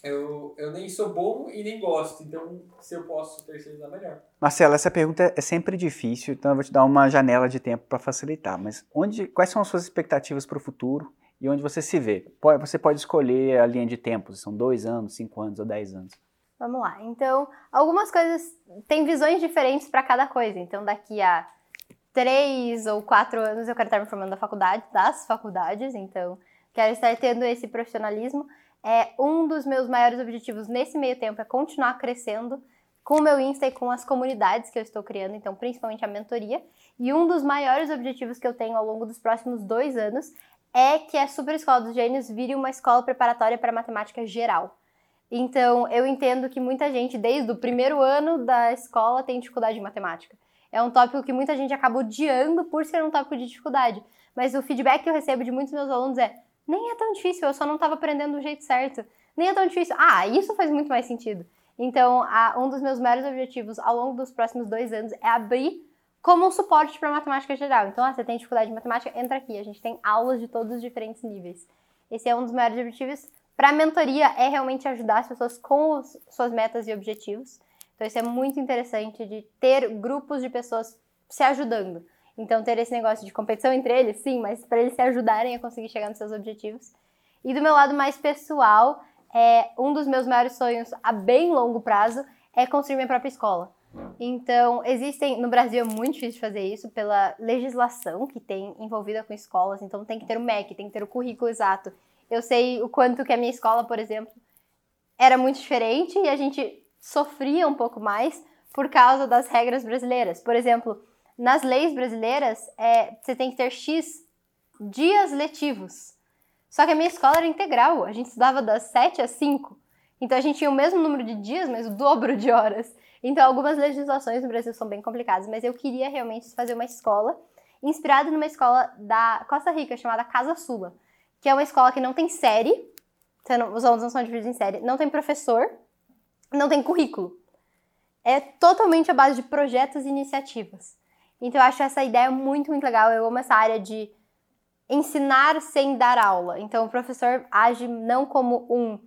eu, eu nem sou bom e nem gosto, então se eu posso terceirizar, melhor. Marcelo, essa pergunta é sempre difícil, então eu vou te dar uma janela de tempo para facilitar. Mas onde, quais são as suas expectativas para o futuro e onde você se vê? Você pode escolher a linha de tempo, são dois anos, cinco anos ou dez anos. Vamos lá. Então, algumas coisas têm visões diferentes para cada coisa. Então, daqui a três ou quatro anos eu quero estar me formando da faculdade, das faculdades. Então, quero estar tendo esse profissionalismo. É, um dos meus maiores objetivos nesse meio tempo é continuar crescendo com o meu Insta e com as comunidades que eu estou criando, então principalmente a mentoria. E um dos maiores objetivos que eu tenho ao longo dos próximos dois anos é que a Super Escola dos Gênios vire uma escola preparatória para matemática geral. Então, eu entendo que muita gente, desde o primeiro ano da escola, tem dificuldade em matemática. É um tópico que muita gente acaba odiando por ser um tópico de dificuldade. Mas o feedback que eu recebo de muitos meus alunos é: nem é tão difícil, eu só não estava aprendendo do jeito certo. Nem é tão difícil. Ah, isso faz muito mais sentido. Então, a, um dos meus maiores objetivos ao longo dos próximos dois anos é abrir como um suporte para matemática geral. Então, ah, você tem dificuldade em matemática, entra aqui. A gente tem aulas de todos os diferentes níveis. Esse é um dos maiores objetivos. Para a mentoria, é realmente ajudar as pessoas com os, suas metas e objetivos. Então, isso é muito interessante de ter grupos de pessoas se ajudando. Então, ter esse negócio de competição entre eles, sim, mas para eles se ajudarem a conseguir chegar nos seus objetivos. E do meu lado mais pessoal, é, um dos meus maiores sonhos a bem longo prazo é construir minha própria escola. Então, existem, no Brasil é muito difícil fazer isso pela legislação que tem envolvida com escolas, então tem que ter o MEC, tem que ter o currículo exato. Eu sei o quanto que a minha escola, por exemplo, era muito diferente e a gente sofria um pouco mais por causa das regras brasileiras. Por exemplo, nas leis brasileiras, é, você tem que ter X dias letivos. Só que a minha escola era integral, a gente estudava das 7 às 5. Então a gente tinha o mesmo número de dias, mas o dobro de horas. Então algumas legislações no Brasil são bem complicadas, mas eu queria realmente fazer uma escola inspirada numa escola da Costa Rica chamada Casa Sula, que é uma escola que não tem série, os alunos não são divididos em série, não tem professor, não tem currículo. É totalmente a base de projetos e iniciativas. Então eu acho essa ideia muito, muito legal. Eu amo essa área de ensinar sem dar aula. Então, o professor age não como um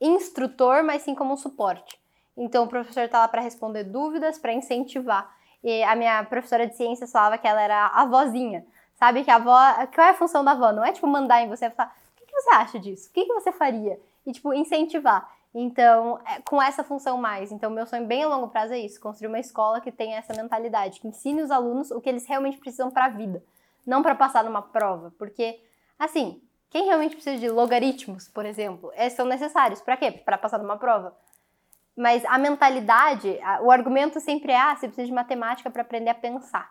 instrutor, mas sim como um suporte. Então, o professor está lá para responder dúvidas, para incentivar. E a minha professora de ciências falava que ela era a vozinha. Sabe que a avó. Qual é a função da avó? Não é tipo mandar em você falar: o que, você acha disso? O que, que você faria? E tipo, incentivar. Então, é, com essa função mais. Então, meu sonho bem a longo prazo é isso: construir uma escola que tenha essa mentalidade, que ensine os alunos o que eles realmente precisam para a vida não para passar numa prova, porque assim, quem realmente precisa de logaritmos, por exemplo, esses são necessários para quê? Para passar numa prova. Mas a mentalidade, o argumento sempre é: ah, você precisa de matemática para aprender a pensar.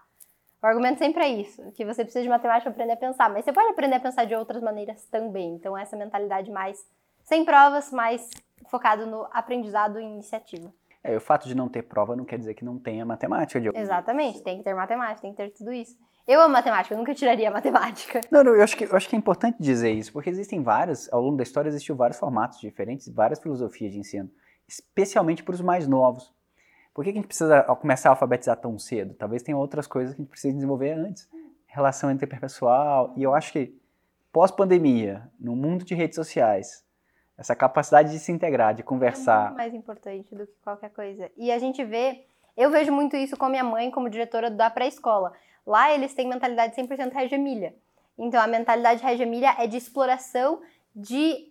O argumento sempre é isso, que você precisa de matemática para aprender a pensar, mas você pode aprender a pensar de outras maneiras também. Então essa mentalidade mais sem provas, mais focado no aprendizado e iniciativa. É, o fato de não ter prova não quer dizer que não tenha matemática. De... Exatamente, tem que ter matemática, tem que ter tudo isso. Eu amo matemática, eu nunca tiraria matemática. Não, não eu, acho que, eu acho que é importante dizer isso, porque existem vários, ao longo da história existiu vários formatos diferentes, várias filosofias de ensino, especialmente para os mais novos. Por que, que a gente precisa começar a alfabetizar tão cedo? Talvez tenha outras coisas que a gente precisa desenvolver antes. Relação interpessoal, e eu acho que pós-pandemia, no mundo de redes sociais, essa capacidade de se integrar, de conversar. É muito mais importante do que qualquer coisa. E a gente vê, eu vejo muito isso com a minha mãe como diretora da pré-escola. Lá eles têm mentalidade 100% Regia Então a mentalidade Regia é de exploração de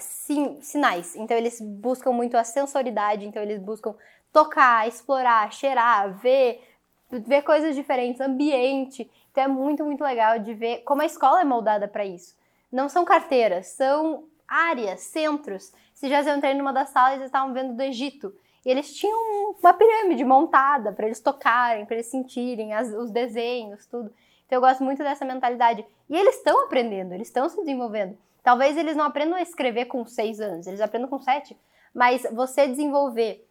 sim, sinais. Então eles buscam muito a sensoridade, então eles buscam tocar, explorar, cheirar, ver, ver coisas diferentes, ambiente. Então é muito, muito legal de ver como a escola é moldada para isso. Não são carteiras, são áreas, centros. Se já entrei numa das salas, eles estavam vendo do Egito. E eles tinham uma pirâmide montada para eles tocarem, para eles sentirem as, os desenhos, tudo. Então eu gosto muito dessa mentalidade. E eles estão aprendendo, eles estão se desenvolvendo. Talvez eles não aprendam a escrever com seis anos, eles aprendam com sete. Mas você desenvolver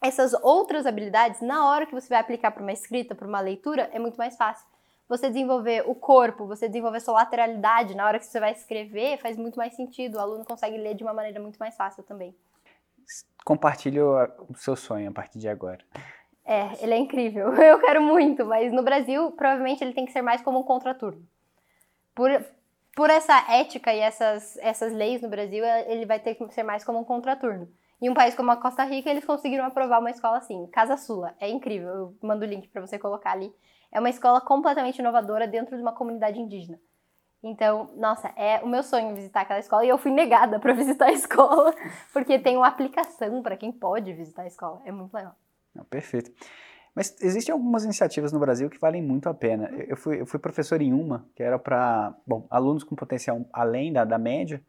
essas outras habilidades, na hora que você vai aplicar para uma escrita, para uma leitura, é muito mais fácil. Você desenvolver o corpo, você desenvolver sua lateralidade, na hora que você vai escrever, faz muito mais sentido. O aluno consegue ler de uma maneira muito mais fácil também compartilhe o, seu sonho a partir de agora. É, ele é incrível. Eu quero muito, mas no Brasil, provavelmente ele tem que ser mais como um contraturno. Por, por essa ética e essas, essas leis no Brasil, ele vai ter que ser mais como um contraturno. Em um país como a Costa Rica, eles conseguiram aprovar uma escola assim, Casa Sula. É incrível, eu mando o link para você colocar ali. É uma escola completamente inovadora dentro de uma comunidade indígena. Então, nossa, é o meu sonho visitar aquela escola e eu fui negada para visitar a escola, porque tem uma aplicação para quem pode visitar a escola. É muito legal. Não, perfeito. Mas existem algumas iniciativas no Brasil que valem muito a pena. Eu fui, eu fui professor em uma, que era para alunos com potencial além da, da média,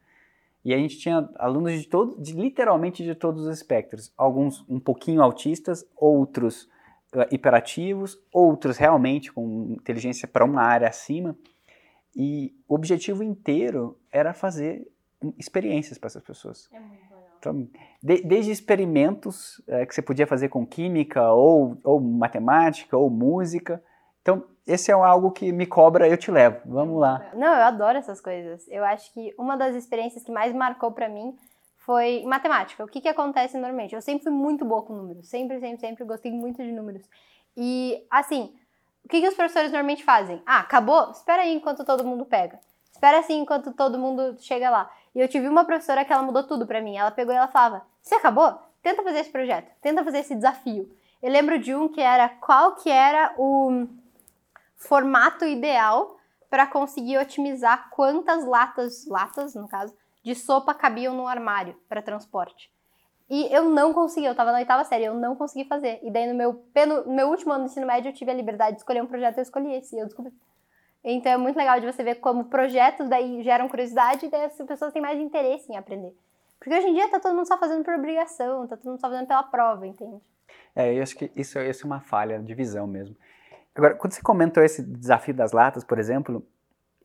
e a gente tinha alunos de todo, de, literalmente de todos os espectros. Alguns um pouquinho autistas, outros uh, hiperativos, outros realmente com inteligência para uma área acima. E o objetivo inteiro era fazer experiências para essas pessoas. É muito. Então, de, desde experimentos é, que você podia fazer com química, ou, ou matemática, ou música. Então, esse é algo que me cobra, eu te levo. Vamos lá. Não, eu adoro essas coisas. Eu acho que uma das experiências que mais marcou para mim foi matemática. O que, que acontece normalmente? Eu sempre fui muito boa com números. Sempre, sempre, sempre gostei muito de números. E, assim, o que, que os professores normalmente fazem? Ah, acabou? Espera aí enquanto todo mundo pega. Espera assim enquanto todo mundo chega lá. E eu tive uma professora que ela mudou tudo para mim. Ela pegou e ela falava: Você acabou? Tenta fazer esse projeto, tenta fazer esse desafio. Eu lembro de um que era qual que era o formato ideal para conseguir otimizar quantas latas, latas no caso, de sopa cabiam no armário para transporte. E eu não consegui, eu tava na oitava série, eu não consegui fazer. E daí no meu, no meu último ano do ensino médio eu tive a liberdade de escolher um projeto eu escolhi esse, e eu descobri. Então é muito legal de você ver como projetos daí geram curiosidade e daí as pessoas têm mais interesse em aprender. Porque hoje em dia tá todo mundo só fazendo por obrigação, tá todo mundo só fazendo pela prova, entende? É, eu acho que isso, isso é uma falha de visão mesmo. Agora, quando você comentou esse desafio das latas, por exemplo,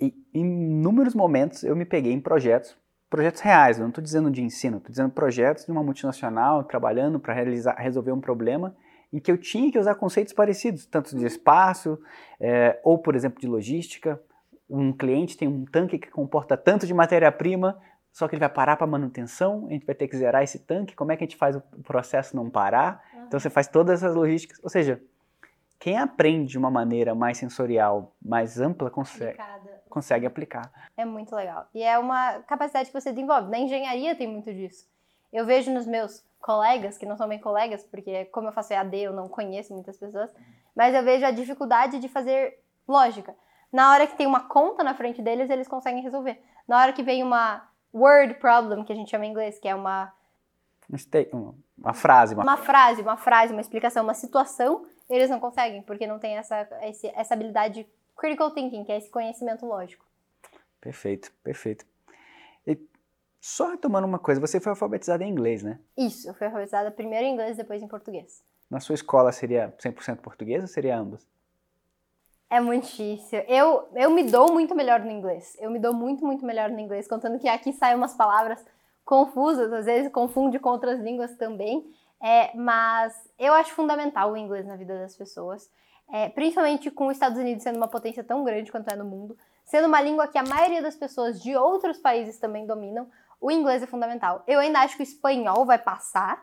em inúmeros momentos eu me peguei em projetos projetos reais, eu não estou dizendo de ensino, estou dizendo projetos de uma multinacional trabalhando para resolver um problema em que eu tinha que usar conceitos parecidos, tanto de espaço, é, ou, por exemplo, de logística. Um cliente tem um tanque que comporta tanto de matéria-prima, só que ele vai parar para manutenção, a gente vai ter que zerar esse tanque, como é que a gente faz o processo não parar? Uhum. Então você faz todas essas logísticas, ou seja, quem aprende de uma maneira mais sensorial, mais ampla, consegue, consegue aplicar. É muito legal. E é uma capacidade que você desenvolve. Na engenharia tem muito disso. Eu vejo nos meus colegas, que não são bem colegas, porque como eu faço EAD, eu não conheço muitas pessoas, mas eu vejo a dificuldade de fazer lógica. Na hora que tem uma conta na frente deles, eles conseguem resolver. Na hora que vem uma word problem, que a gente chama em inglês, que é uma uma frase, uma... uma frase, uma frase, uma explicação, uma situação, eles não conseguem, porque não tem essa, essa habilidade critical thinking, que é esse conhecimento lógico. Perfeito, perfeito. E só retomando uma coisa, você foi alfabetizada em inglês, né? Isso, eu fui alfabetizada primeiro em inglês, depois em português. Na sua escola seria 100% português ou seria ambos? É muito difícil. Eu, eu me dou muito melhor no inglês. Eu me dou muito, muito melhor no inglês, contando que aqui saem umas palavras confusas, às vezes confunde com outras línguas também. É, mas eu acho fundamental o inglês na vida das pessoas, é, principalmente com os Estados Unidos sendo uma potência tão grande quanto é no mundo, sendo uma língua que a maioria das pessoas de outros países também dominam, o inglês é fundamental. Eu ainda acho que o espanhol vai passar,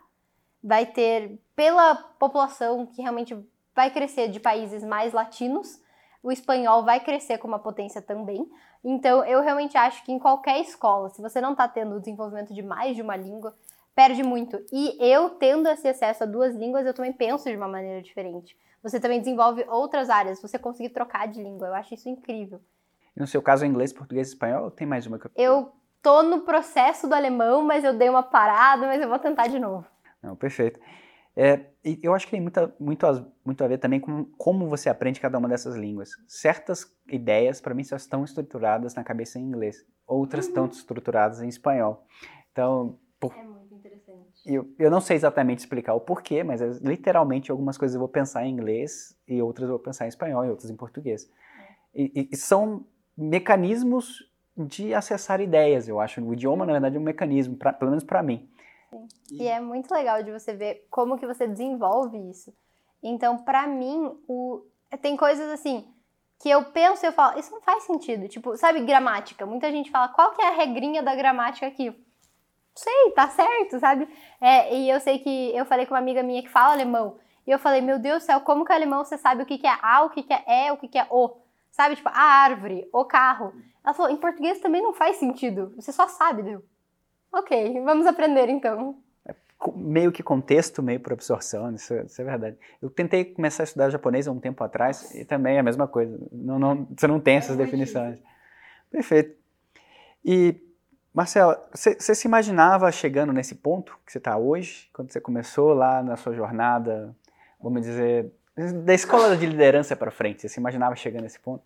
vai ter, pela população que realmente vai crescer de países mais latinos, o espanhol vai crescer com uma potência também. Então, eu realmente acho que em qualquer escola, se você não está tendo o desenvolvimento de mais de uma língua, perde muito. E eu, tendo esse acesso a duas línguas, eu também penso de uma maneira diferente. Você também desenvolve outras áreas, você conseguir trocar de língua. Eu acho isso incrível. E no seu caso, inglês, português e espanhol, ou tem mais uma? Eu tô no processo do alemão, mas eu dei uma parada, mas eu vou tentar de novo. Não, perfeito. É, eu acho que tem muita, muito, a, muito a ver também com como você aprende cada uma dessas línguas. Certas ideias, para mim, só estão estruturadas na cabeça em inglês, outras uhum. estão estruturadas em espanhol. Então, por... é muito interessante. Eu, eu não sei exatamente explicar o porquê, mas é, literalmente algumas coisas eu vou pensar em inglês e outras eu vou pensar em espanhol e outras em português. É. E, e, são mecanismos de acessar ideias, eu acho. O idioma, na verdade, é um mecanismo, pra, pelo menos para mim. Sim. E é muito legal de você ver como que você desenvolve isso. Então, para mim, o... tem coisas assim que eu penso e eu falo, isso não faz sentido. Tipo, sabe, gramática. Muita gente fala, qual que é a regrinha da gramática aqui? Sei, tá certo, sabe? É, e eu sei que eu falei com uma amiga minha que fala alemão. E eu falei, meu Deus do céu, como que é alemão você sabe o que, que é a, o que, que é é, o que, que é o? Sabe, tipo, a árvore, o carro. Ela falou, em português também não faz sentido. Você só sabe, deu. Ok, vamos aprender então. É meio que contexto, meio por absorção, isso, isso, é verdade. Eu tentei começar a estudar japonês há um tempo atrás e também é a mesma coisa. Não, não, você não tem essas é definições. Difícil. Perfeito. E, Marcela, você, você se imaginava chegando nesse ponto que você está hoje, quando você começou lá na sua jornada, vamos dizer, da escola de liderança para frente? Você se imaginava chegando nesse ponto?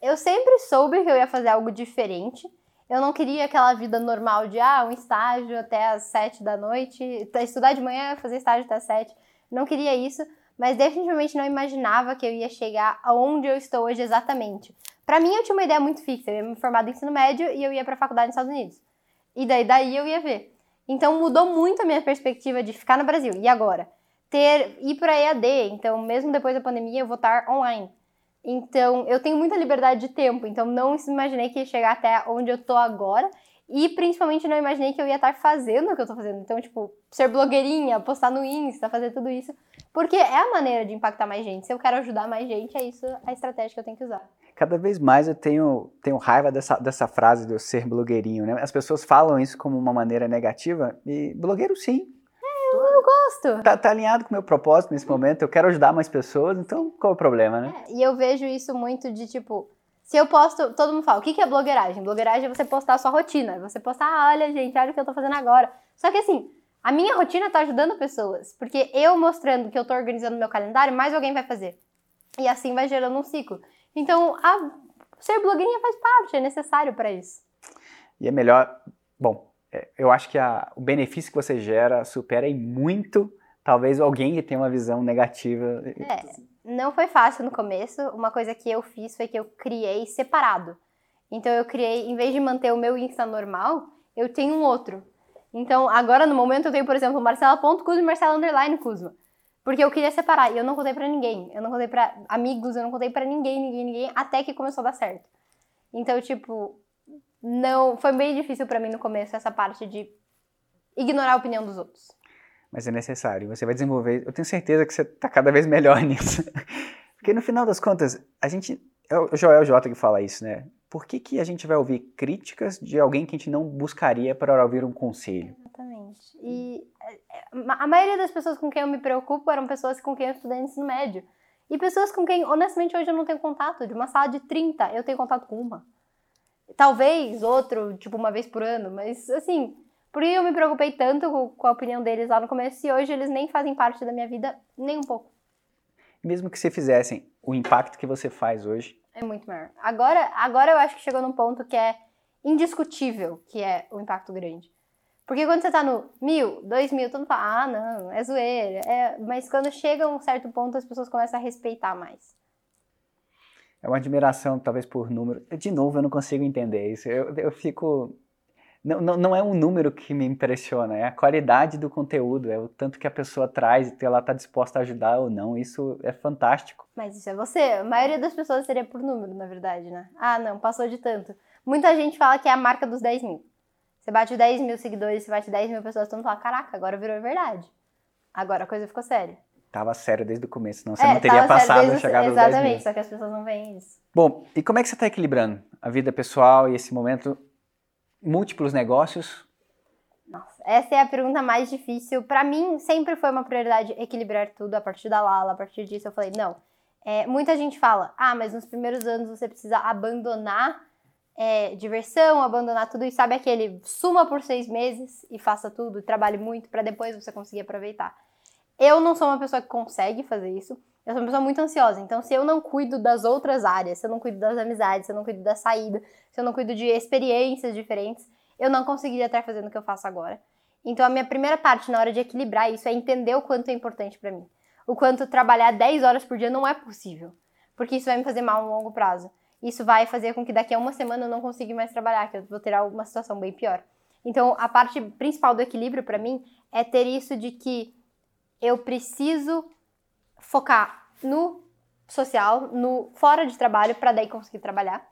Eu sempre soube que eu ia fazer algo diferente. Eu não queria aquela vida normal de, ah, um estágio até as sete da noite, estudar de manhã, fazer estágio até as sete. Não queria isso, mas definitivamente não imaginava que eu ia chegar aonde eu estou hoje exatamente. Para mim, eu tinha uma ideia muito fixa. Eu ia me formar do ensino médio e eu ia para a faculdade nos Estados Unidos. E daí, daí eu ia ver. Então mudou muito a minha perspectiva de ficar no Brasil. E agora? Ter ir para EAD, então mesmo depois da pandemia eu vou estar online. Então eu tenho muita liberdade de tempo, então não imaginei que ia chegar até onde eu tô agora. E principalmente não imaginei que eu ia estar fazendo o que eu tô fazendo. Então, tipo, ser blogueirinha, postar no Insta, fazer tudo isso. Porque é a maneira de impactar mais gente. Se eu quero ajudar mais gente, é isso a estratégia que eu tenho que usar. Cada vez mais eu tenho, tenho raiva dessa, dessa frase eu ser blogueirinho, né? As pessoas falam isso como uma maneira negativa e blogueiro sim. Eu, eu gosto. Tá, tá alinhado com o meu propósito nesse momento, eu quero ajudar mais pessoas, então qual é o problema, né? É, e eu vejo isso muito de tipo, se eu posto, todo mundo fala, o que é blogueiragem? Blogueiragem é você postar a sua rotina, é você postar, ah, olha gente, olha o que eu tô fazendo agora. Só que assim, a minha rotina tá ajudando pessoas, porque eu mostrando que eu tô organizando meu calendário, mais alguém vai fazer. E assim vai gerando um ciclo. Então, a, ser blogueirinha faz parte, é necessário para isso. E é melhor. Bom, eu acho que a, o benefício que você gera supera em muito, talvez, alguém que tenha uma visão negativa. É, não foi fácil no começo. Uma coisa que eu fiz foi que eu criei separado. Então, eu criei, em vez de manter o meu Insta normal, eu tenho um outro. Então, agora no momento eu tenho, por exemplo, Marcela.Cusma e Marcela Underline Cusma. Porque eu queria separar e eu não contei para ninguém. Eu não contei para amigos, eu não contei para ninguém, ninguém, ninguém, até que começou a dar certo. Então, tipo, não, foi bem difícil para mim no começo essa parte de ignorar a opinião dos outros. Mas é necessário, você vai desenvolver, eu tenho certeza que você tá cada vez melhor nisso. Porque no final das contas, a gente, é o Joel J que fala isso, né? Por que, que a gente vai ouvir críticas de alguém que a gente não buscaria para ouvir um conselho? Exatamente. E a maioria das pessoas com quem eu me preocupo eram pessoas com quem eu estudei no ensino médio. E pessoas com quem, honestamente, hoje eu não tenho contato. De uma sala de 30, eu tenho contato com uma. Talvez outro, tipo, uma vez por ano, mas assim, por isso eu me preocupei tanto com a opinião deles lá no começo e hoje eles nem fazem parte da minha vida nem um pouco. Mesmo que você fizessem, o impacto que você faz hoje é muito maior. Agora, agora eu acho que chegou num ponto que é indiscutível que é o impacto grande. Porque quando você tá no mil, dois mil, todo mundo fala, ah, não, é zoeira. É... Mas quando chega a um certo ponto, as pessoas começam a respeitar mais. É uma admiração, talvez, por número. De novo, eu não consigo entender isso. Eu, eu fico. Não, não, não é um número que me impressiona, é a qualidade do conteúdo, é o tanto que a pessoa traz e ela está disposta a ajudar ou não. Isso é fantástico. Mas isso é você. A maioria das pessoas seria por número, na verdade, né? Ah, não, passou de tanto. Muita gente fala que é a marca dos 10 mil. Você bate 10 mil seguidores, você bate 10 mil pessoas, todo mundo fala, caraca, agora virou verdade. Agora a coisa ficou séria. Tava sério desde o começo, senão você é, não teria passado a chegada dos 10 Exatamente, só que as pessoas não veem isso. Bom, e como é que você está equilibrando a vida pessoal e esse momento, múltiplos negócios? Nossa, essa é a pergunta mais difícil. Para mim, sempre foi uma prioridade equilibrar tudo a partir da Lala, a partir disso eu falei, não. É, muita gente fala, ah, mas nos primeiros anos você precisa abandonar é, diversão, abandonar tudo e sabe aquele suma por seis meses e faça tudo, trabalhe muito para depois você conseguir aproveitar. Eu não sou uma pessoa que consegue fazer isso. Eu sou uma pessoa muito ansiosa. Então, se eu não cuido das outras áreas, se eu não cuido das amizades, se eu não cuido da saída, se eu não cuido de experiências diferentes, eu não conseguiria estar fazendo o que eu faço agora. Então, a minha primeira parte na hora de equilibrar isso é entender o quanto é importante para mim. O quanto trabalhar 10 horas por dia não é possível. Porque isso vai me fazer mal no longo prazo isso vai fazer com que daqui a uma semana eu não consiga mais trabalhar, que eu vou ter uma situação bem pior. Então, a parte principal do equilíbrio para mim é ter isso de que eu preciso focar no social, no fora de trabalho para daí conseguir trabalhar.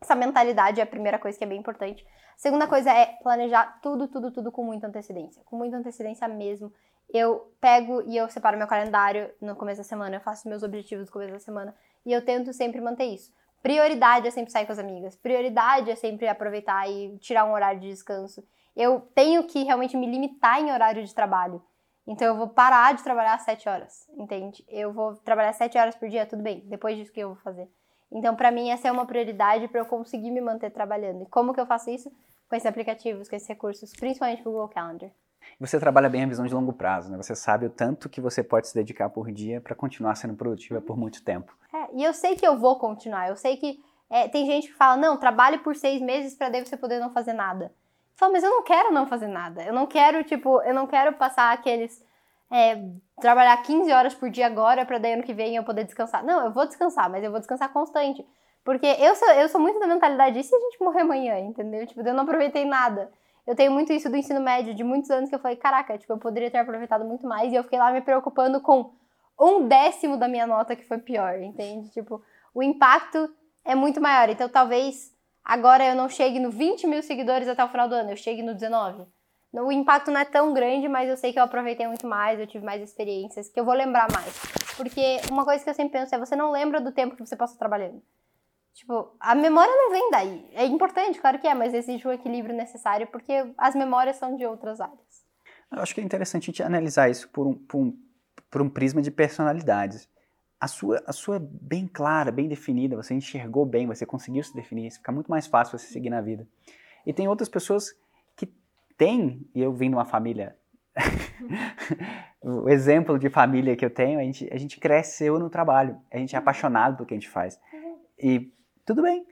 Essa mentalidade é a primeira coisa que é bem importante. A segunda coisa é planejar tudo, tudo, tudo com muita antecedência, com muita antecedência mesmo. Eu pego e eu separo meu calendário no começo da semana, eu faço meus objetivos no começo da semana e eu tento sempre manter isso. Prioridade é sempre sair com as amigas. Prioridade é sempre aproveitar e tirar um horário de descanso. Eu tenho que realmente me limitar em horário de trabalho. Então eu vou parar de trabalhar às 7 horas, entende? Eu vou trabalhar 7 horas por dia, tudo bem. Depois disso que eu vou fazer. Então, para mim, essa é uma prioridade para eu conseguir me manter trabalhando. E como que eu faço isso? Com esses aplicativos, com esses recursos, principalmente o Google Calendar. Você trabalha bem a visão de longo prazo, né? Você sabe o tanto que você pode se dedicar por dia para continuar sendo produtiva por muito tempo. É, e eu sei que eu vou continuar. Eu sei que é, tem gente que fala, não, trabalhe por seis meses para daí você poder não fazer nada. Fala, mas eu não quero não fazer nada. Eu não quero, tipo, eu não quero passar aqueles. É, trabalhar 15 horas por dia agora para daí ano que vem eu poder descansar. Não, eu vou descansar, mas eu vou descansar constante. Porque eu sou, eu sou muito da mentalidade, e se a gente morrer amanhã, entendeu? Tipo, eu não aproveitei nada. Eu tenho muito isso do ensino médio, de muitos anos que eu falei, caraca, tipo, eu poderia ter aproveitado muito mais, e eu fiquei lá me preocupando com um décimo da minha nota que foi pior, entende? Tipo, o impacto é muito maior. Então, talvez agora eu não chegue no 20 mil seguidores até o final do ano, eu chegue no 19. O impacto não é tão grande, mas eu sei que eu aproveitei muito mais, eu tive mais experiências, que eu vou lembrar mais. Porque uma coisa que eu sempre penso é, você não lembra do tempo que você passou trabalhando. Tipo, a memória não vem daí. É importante, claro que é, mas exige o equilíbrio necessário, porque as memórias são de outras áreas. Eu acho que é interessante a gente analisar isso por um, por um, por um prisma de personalidades. A sua, a sua bem clara, bem definida, você enxergou bem, você conseguiu se definir, fica muito mais fácil você seguir na vida. E tem outras pessoas que têm, e eu vim de uma família o exemplo de família que eu tenho, a gente, a gente cresceu no trabalho, a gente é apaixonado pelo que a gente faz. E tudo bem.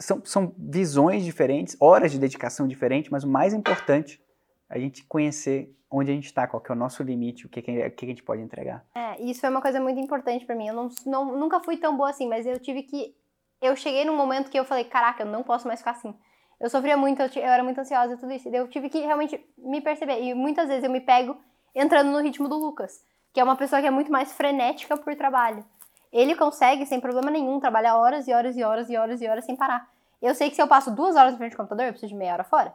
São, são visões diferentes, horas de dedicação diferentes, mas o mais importante é a gente conhecer onde a gente está, qual que é o nosso limite, o que, que, que a gente pode entregar. É, isso foi uma coisa muito importante para mim. Eu não, não, nunca fui tão boa assim, mas eu tive que. Eu cheguei num momento que eu falei, caraca, eu não posso mais ficar assim. Eu sofria muito, eu, eu era muito ansiosa e tudo isso. Eu tive que realmente me perceber. E muitas vezes eu me pego entrando no ritmo do Lucas, que é uma pessoa que é muito mais frenética por trabalho. Ele consegue, sem problema nenhum, trabalhar horas e horas e horas e horas e horas sem parar. Eu sei que se eu passo duas horas na frente do computador, eu preciso de meia hora fora.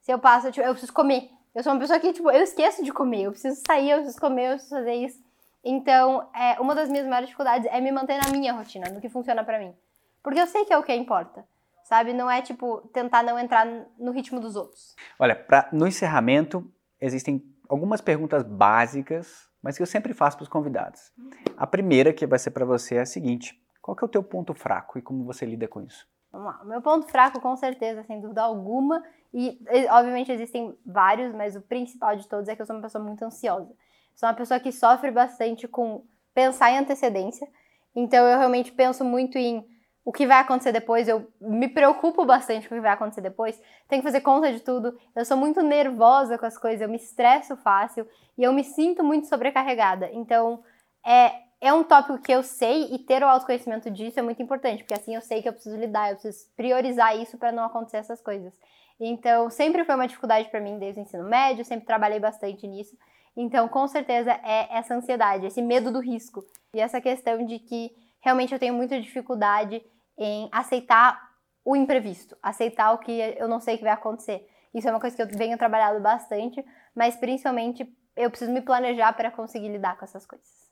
Se eu passo, tipo, eu preciso comer. Eu sou uma pessoa que, tipo, eu esqueço de comer. Eu preciso sair, eu preciso comer, eu preciso fazer isso. Então, é, uma das minhas maiores dificuldades é me manter na minha rotina, no que funciona para mim. Porque eu sei que é o que importa. Sabe? Não é, tipo, tentar não entrar no ritmo dos outros. Olha, pra, no encerramento, existem algumas perguntas básicas mas que eu sempre faço para os convidados. A primeira que vai ser para você é a seguinte: qual que é o teu ponto fraco e como você lida com isso? Vamos lá. O meu ponto fraco, com certeza, sem dúvida alguma, e obviamente existem vários, mas o principal de todos é que eu sou uma pessoa muito ansiosa. Sou uma pessoa que sofre bastante com pensar em antecedência. Então eu realmente penso muito em o que vai acontecer depois, eu me preocupo bastante com o que vai acontecer depois, tenho que fazer conta de tudo, eu sou muito nervosa com as coisas, eu me estresso fácil e eu me sinto muito sobrecarregada. Então, é, é um tópico que eu sei e ter o autoconhecimento disso é muito importante, porque assim eu sei que eu preciso lidar, eu preciso priorizar isso para não acontecer essas coisas. Então, sempre foi uma dificuldade para mim desde o ensino médio, sempre trabalhei bastante nisso. Então, com certeza é essa ansiedade, esse medo do risco e essa questão de que realmente eu tenho muita dificuldade em aceitar o imprevisto, aceitar o que eu não sei que vai acontecer. Isso é uma coisa que eu venho trabalhando bastante, mas principalmente eu preciso me planejar para conseguir lidar com essas coisas.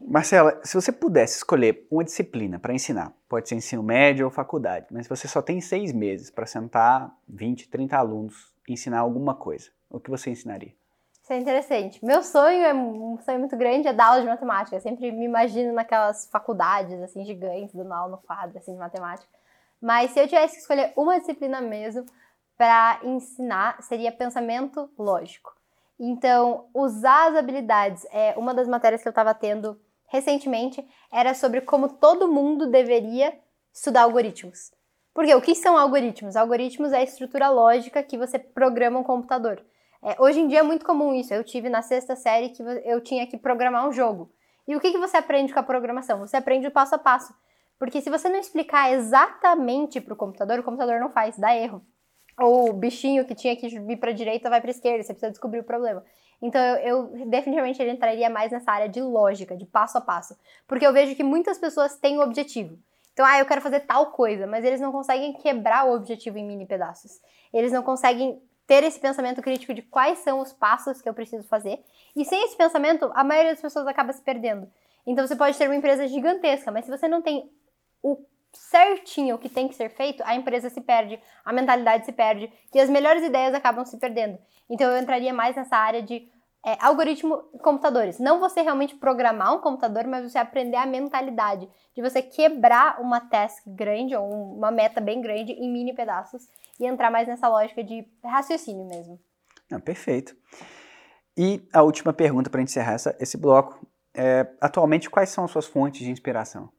Marcela, se você pudesse escolher uma disciplina para ensinar, pode ser ensino médio ou faculdade, mas você só tem seis meses para sentar 20, 30 alunos e ensinar alguma coisa, o que você ensinaria? Isso é interessante. Meu sonho é um sonho muito grande é dar aula de matemática. Eu sempre me imagino naquelas faculdades assim gigantes, dando aula no quadro assim de matemática. Mas se eu tivesse que escolher uma disciplina mesmo para ensinar, seria pensamento lógico. Então, usar as habilidades é uma das matérias que eu estava tendo recentemente era sobre como todo mundo deveria estudar algoritmos. Porque o que são algoritmos? Algoritmos é a estrutura lógica que você programa um computador. É, hoje em dia é muito comum isso. Eu tive na sexta série que eu tinha que programar um jogo. E o que, que você aprende com a programação? Você aprende o passo a passo. Porque se você não explicar exatamente para o computador, o computador não faz, dá erro. Ou o bichinho que tinha que vir para a direita vai para a esquerda, você precisa descobrir o problema. Então eu, eu definitivamente ele entraria mais nessa área de lógica, de passo a passo. Porque eu vejo que muitas pessoas têm o objetivo. Então, ah, eu quero fazer tal coisa, mas eles não conseguem quebrar o objetivo em mini pedaços. Eles não conseguem ter esse pensamento crítico de quais são os passos que eu preciso fazer. E sem esse pensamento, a maioria das pessoas acaba se perdendo. Então você pode ter uma empresa gigantesca, mas se você não tem o certinho o que tem que ser feito, a empresa se perde, a mentalidade se perde e as melhores ideias acabam se perdendo. Então eu entraria mais nessa área de é, algoritmo computadores. Não você realmente programar um computador, mas você aprender a mentalidade de você quebrar uma task grande ou uma meta bem grande em mini pedaços e entrar mais nessa lógica de raciocínio mesmo. Ah, perfeito. E a última pergunta para encerrar essa, esse bloco. É, atualmente, quais são as suas fontes de inspiração?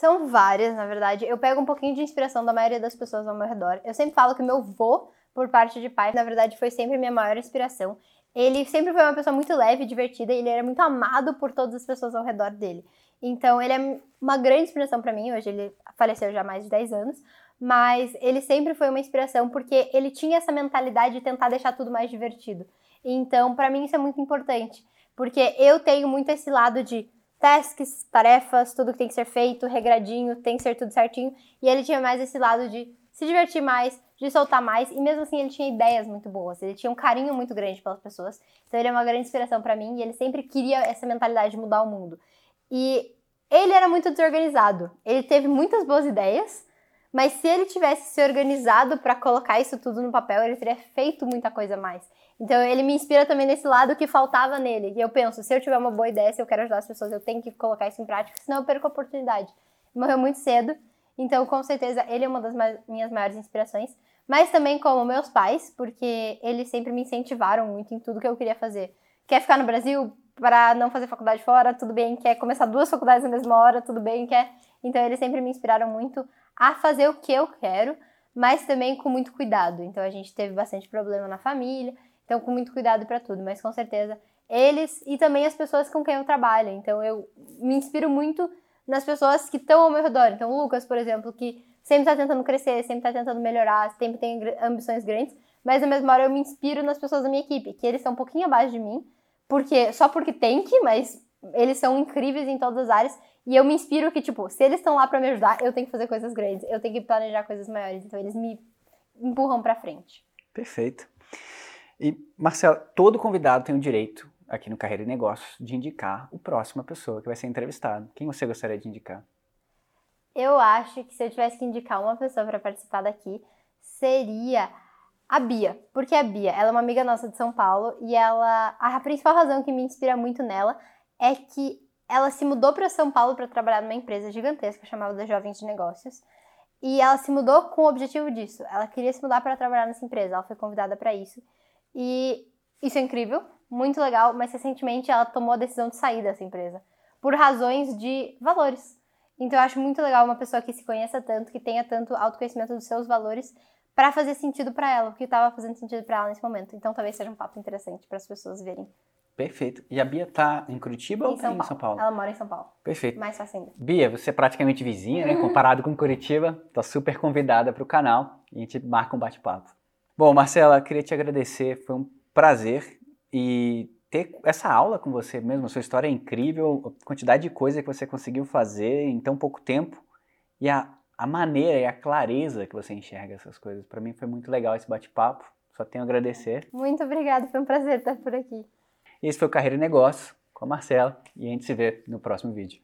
São várias, na verdade. Eu pego um pouquinho de inspiração da maioria das pessoas ao meu redor. Eu sempre falo que meu vô, por parte de pai, na verdade, foi sempre minha maior inspiração. Ele sempre foi uma pessoa muito leve, divertida, e ele era muito amado por todas as pessoas ao redor dele. Então, ele é uma grande inspiração para mim. Hoje ele faleceu já há mais de 10 anos, mas ele sempre foi uma inspiração porque ele tinha essa mentalidade de tentar deixar tudo mais divertido. Então, para mim isso é muito importante, porque eu tenho muito esse lado de tasks, tarefas, tudo que tem que ser feito, regradinho, tem que ser tudo certinho, e ele tinha mais esse lado de se divertir mais, de soltar mais, e mesmo assim ele tinha ideias muito boas, ele tinha um carinho muito grande pelas pessoas, então ele é uma grande inspiração para mim, e ele sempre queria essa mentalidade de mudar o mundo. E ele era muito desorganizado, ele teve muitas boas ideias, mas se ele tivesse se organizado para colocar isso tudo no papel, ele teria feito muita coisa mais. Então ele me inspira também nesse lado que faltava nele. E eu penso, se eu tiver uma boa ideia, se eu quero ajudar as pessoas, eu tenho que colocar isso em prática, senão eu perco a oportunidade. Morreu muito cedo, então com certeza ele é uma das minhas maiores inspirações mas também como meus pais, porque eles sempre me incentivaram muito em tudo que eu queria fazer. Quer ficar no Brasil para não fazer faculdade fora, tudo bem. Quer começar duas faculdades na mesma hora, tudo bem. Quer. Então eles sempre me inspiraram muito a fazer o que eu quero, mas também com muito cuidado. Então a gente teve bastante problema na família, então com muito cuidado para tudo, mas com certeza eles e também as pessoas com quem eu trabalho. Então eu me inspiro muito nas pessoas que estão ao meu redor. Então o Lucas, por exemplo, que sempre tá tentando crescer, sempre tá tentando melhorar, sempre tem ambições grandes, mas na mesma hora eu me inspiro nas pessoas da minha equipe, que eles são um pouquinho abaixo de mim, porque só porque tem que, mas eles são incríveis em todas as áreas, e eu me inspiro que, tipo, se eles estão lá para me ajudar, eu tenho que fazer coisas grandes, eu tenho que planejar coisas maiores, então eles me empurram para frente. Perfeito. E, Marcelo, todo convidado tem o direito, aqui no Carreira e Negócios, de indicar o próxima pessoa que vai ser entrevistado. Quem você gostaria de indicar? Eu acho que se eu tivesse que indicar uma pessoa para participar daqui, seria a Bia. Porque a Bia, ela é uma amiga nossa de São Paulo e ela, a principal razão que me inspira muito nela é que ela se mudou para São Paulo para trabalhar numa empresa gigantesca chamada da Jovens de Negócios. E ela se mudou com o objetivo disso. Ela queria se mudar para trabalhar nessa empresa. Ela foi convidada para isso. E isso é incrível, muito legal, mas recentemente ela tomou a decisão de sair dessa empresa por razões de valores. Então eu acho muito legal uma pessoa que se conheça tanto, que tenha tanto autoconhecimento dos seus valores para fazer sentido para ela, o que estava fazendo sentido para ela nesse momento. Então talvez seja um papo interessante para as pessoas verem. Perfeito. E a Bia tá em Curitiba em ou São em São Paulo? Ela mora em São Paulo. Perfeito. Mais fácil ainda. Bia, você é praticamente vizinha, né? Comparado com Curitiba, tá super convidada para o canal e a gente marca um bate-papo. Bom, Marcela, queria te agradecer, foi um prazer e ter essa aula com você mesmo. A sua história é incrível, a quantidade de coisa que você conseguiu fazer em tão pouco tempo e a, a maneira e a clareza que você enxerga essas coisas. Para mim foi muito legal esse bate-papo. Só tenho a agradecer. Muito obrigada, foi um prazer estar por aqui. Esse foi o Carreira e Negócio com a Marcela e a gente se vê no próximo vídeo.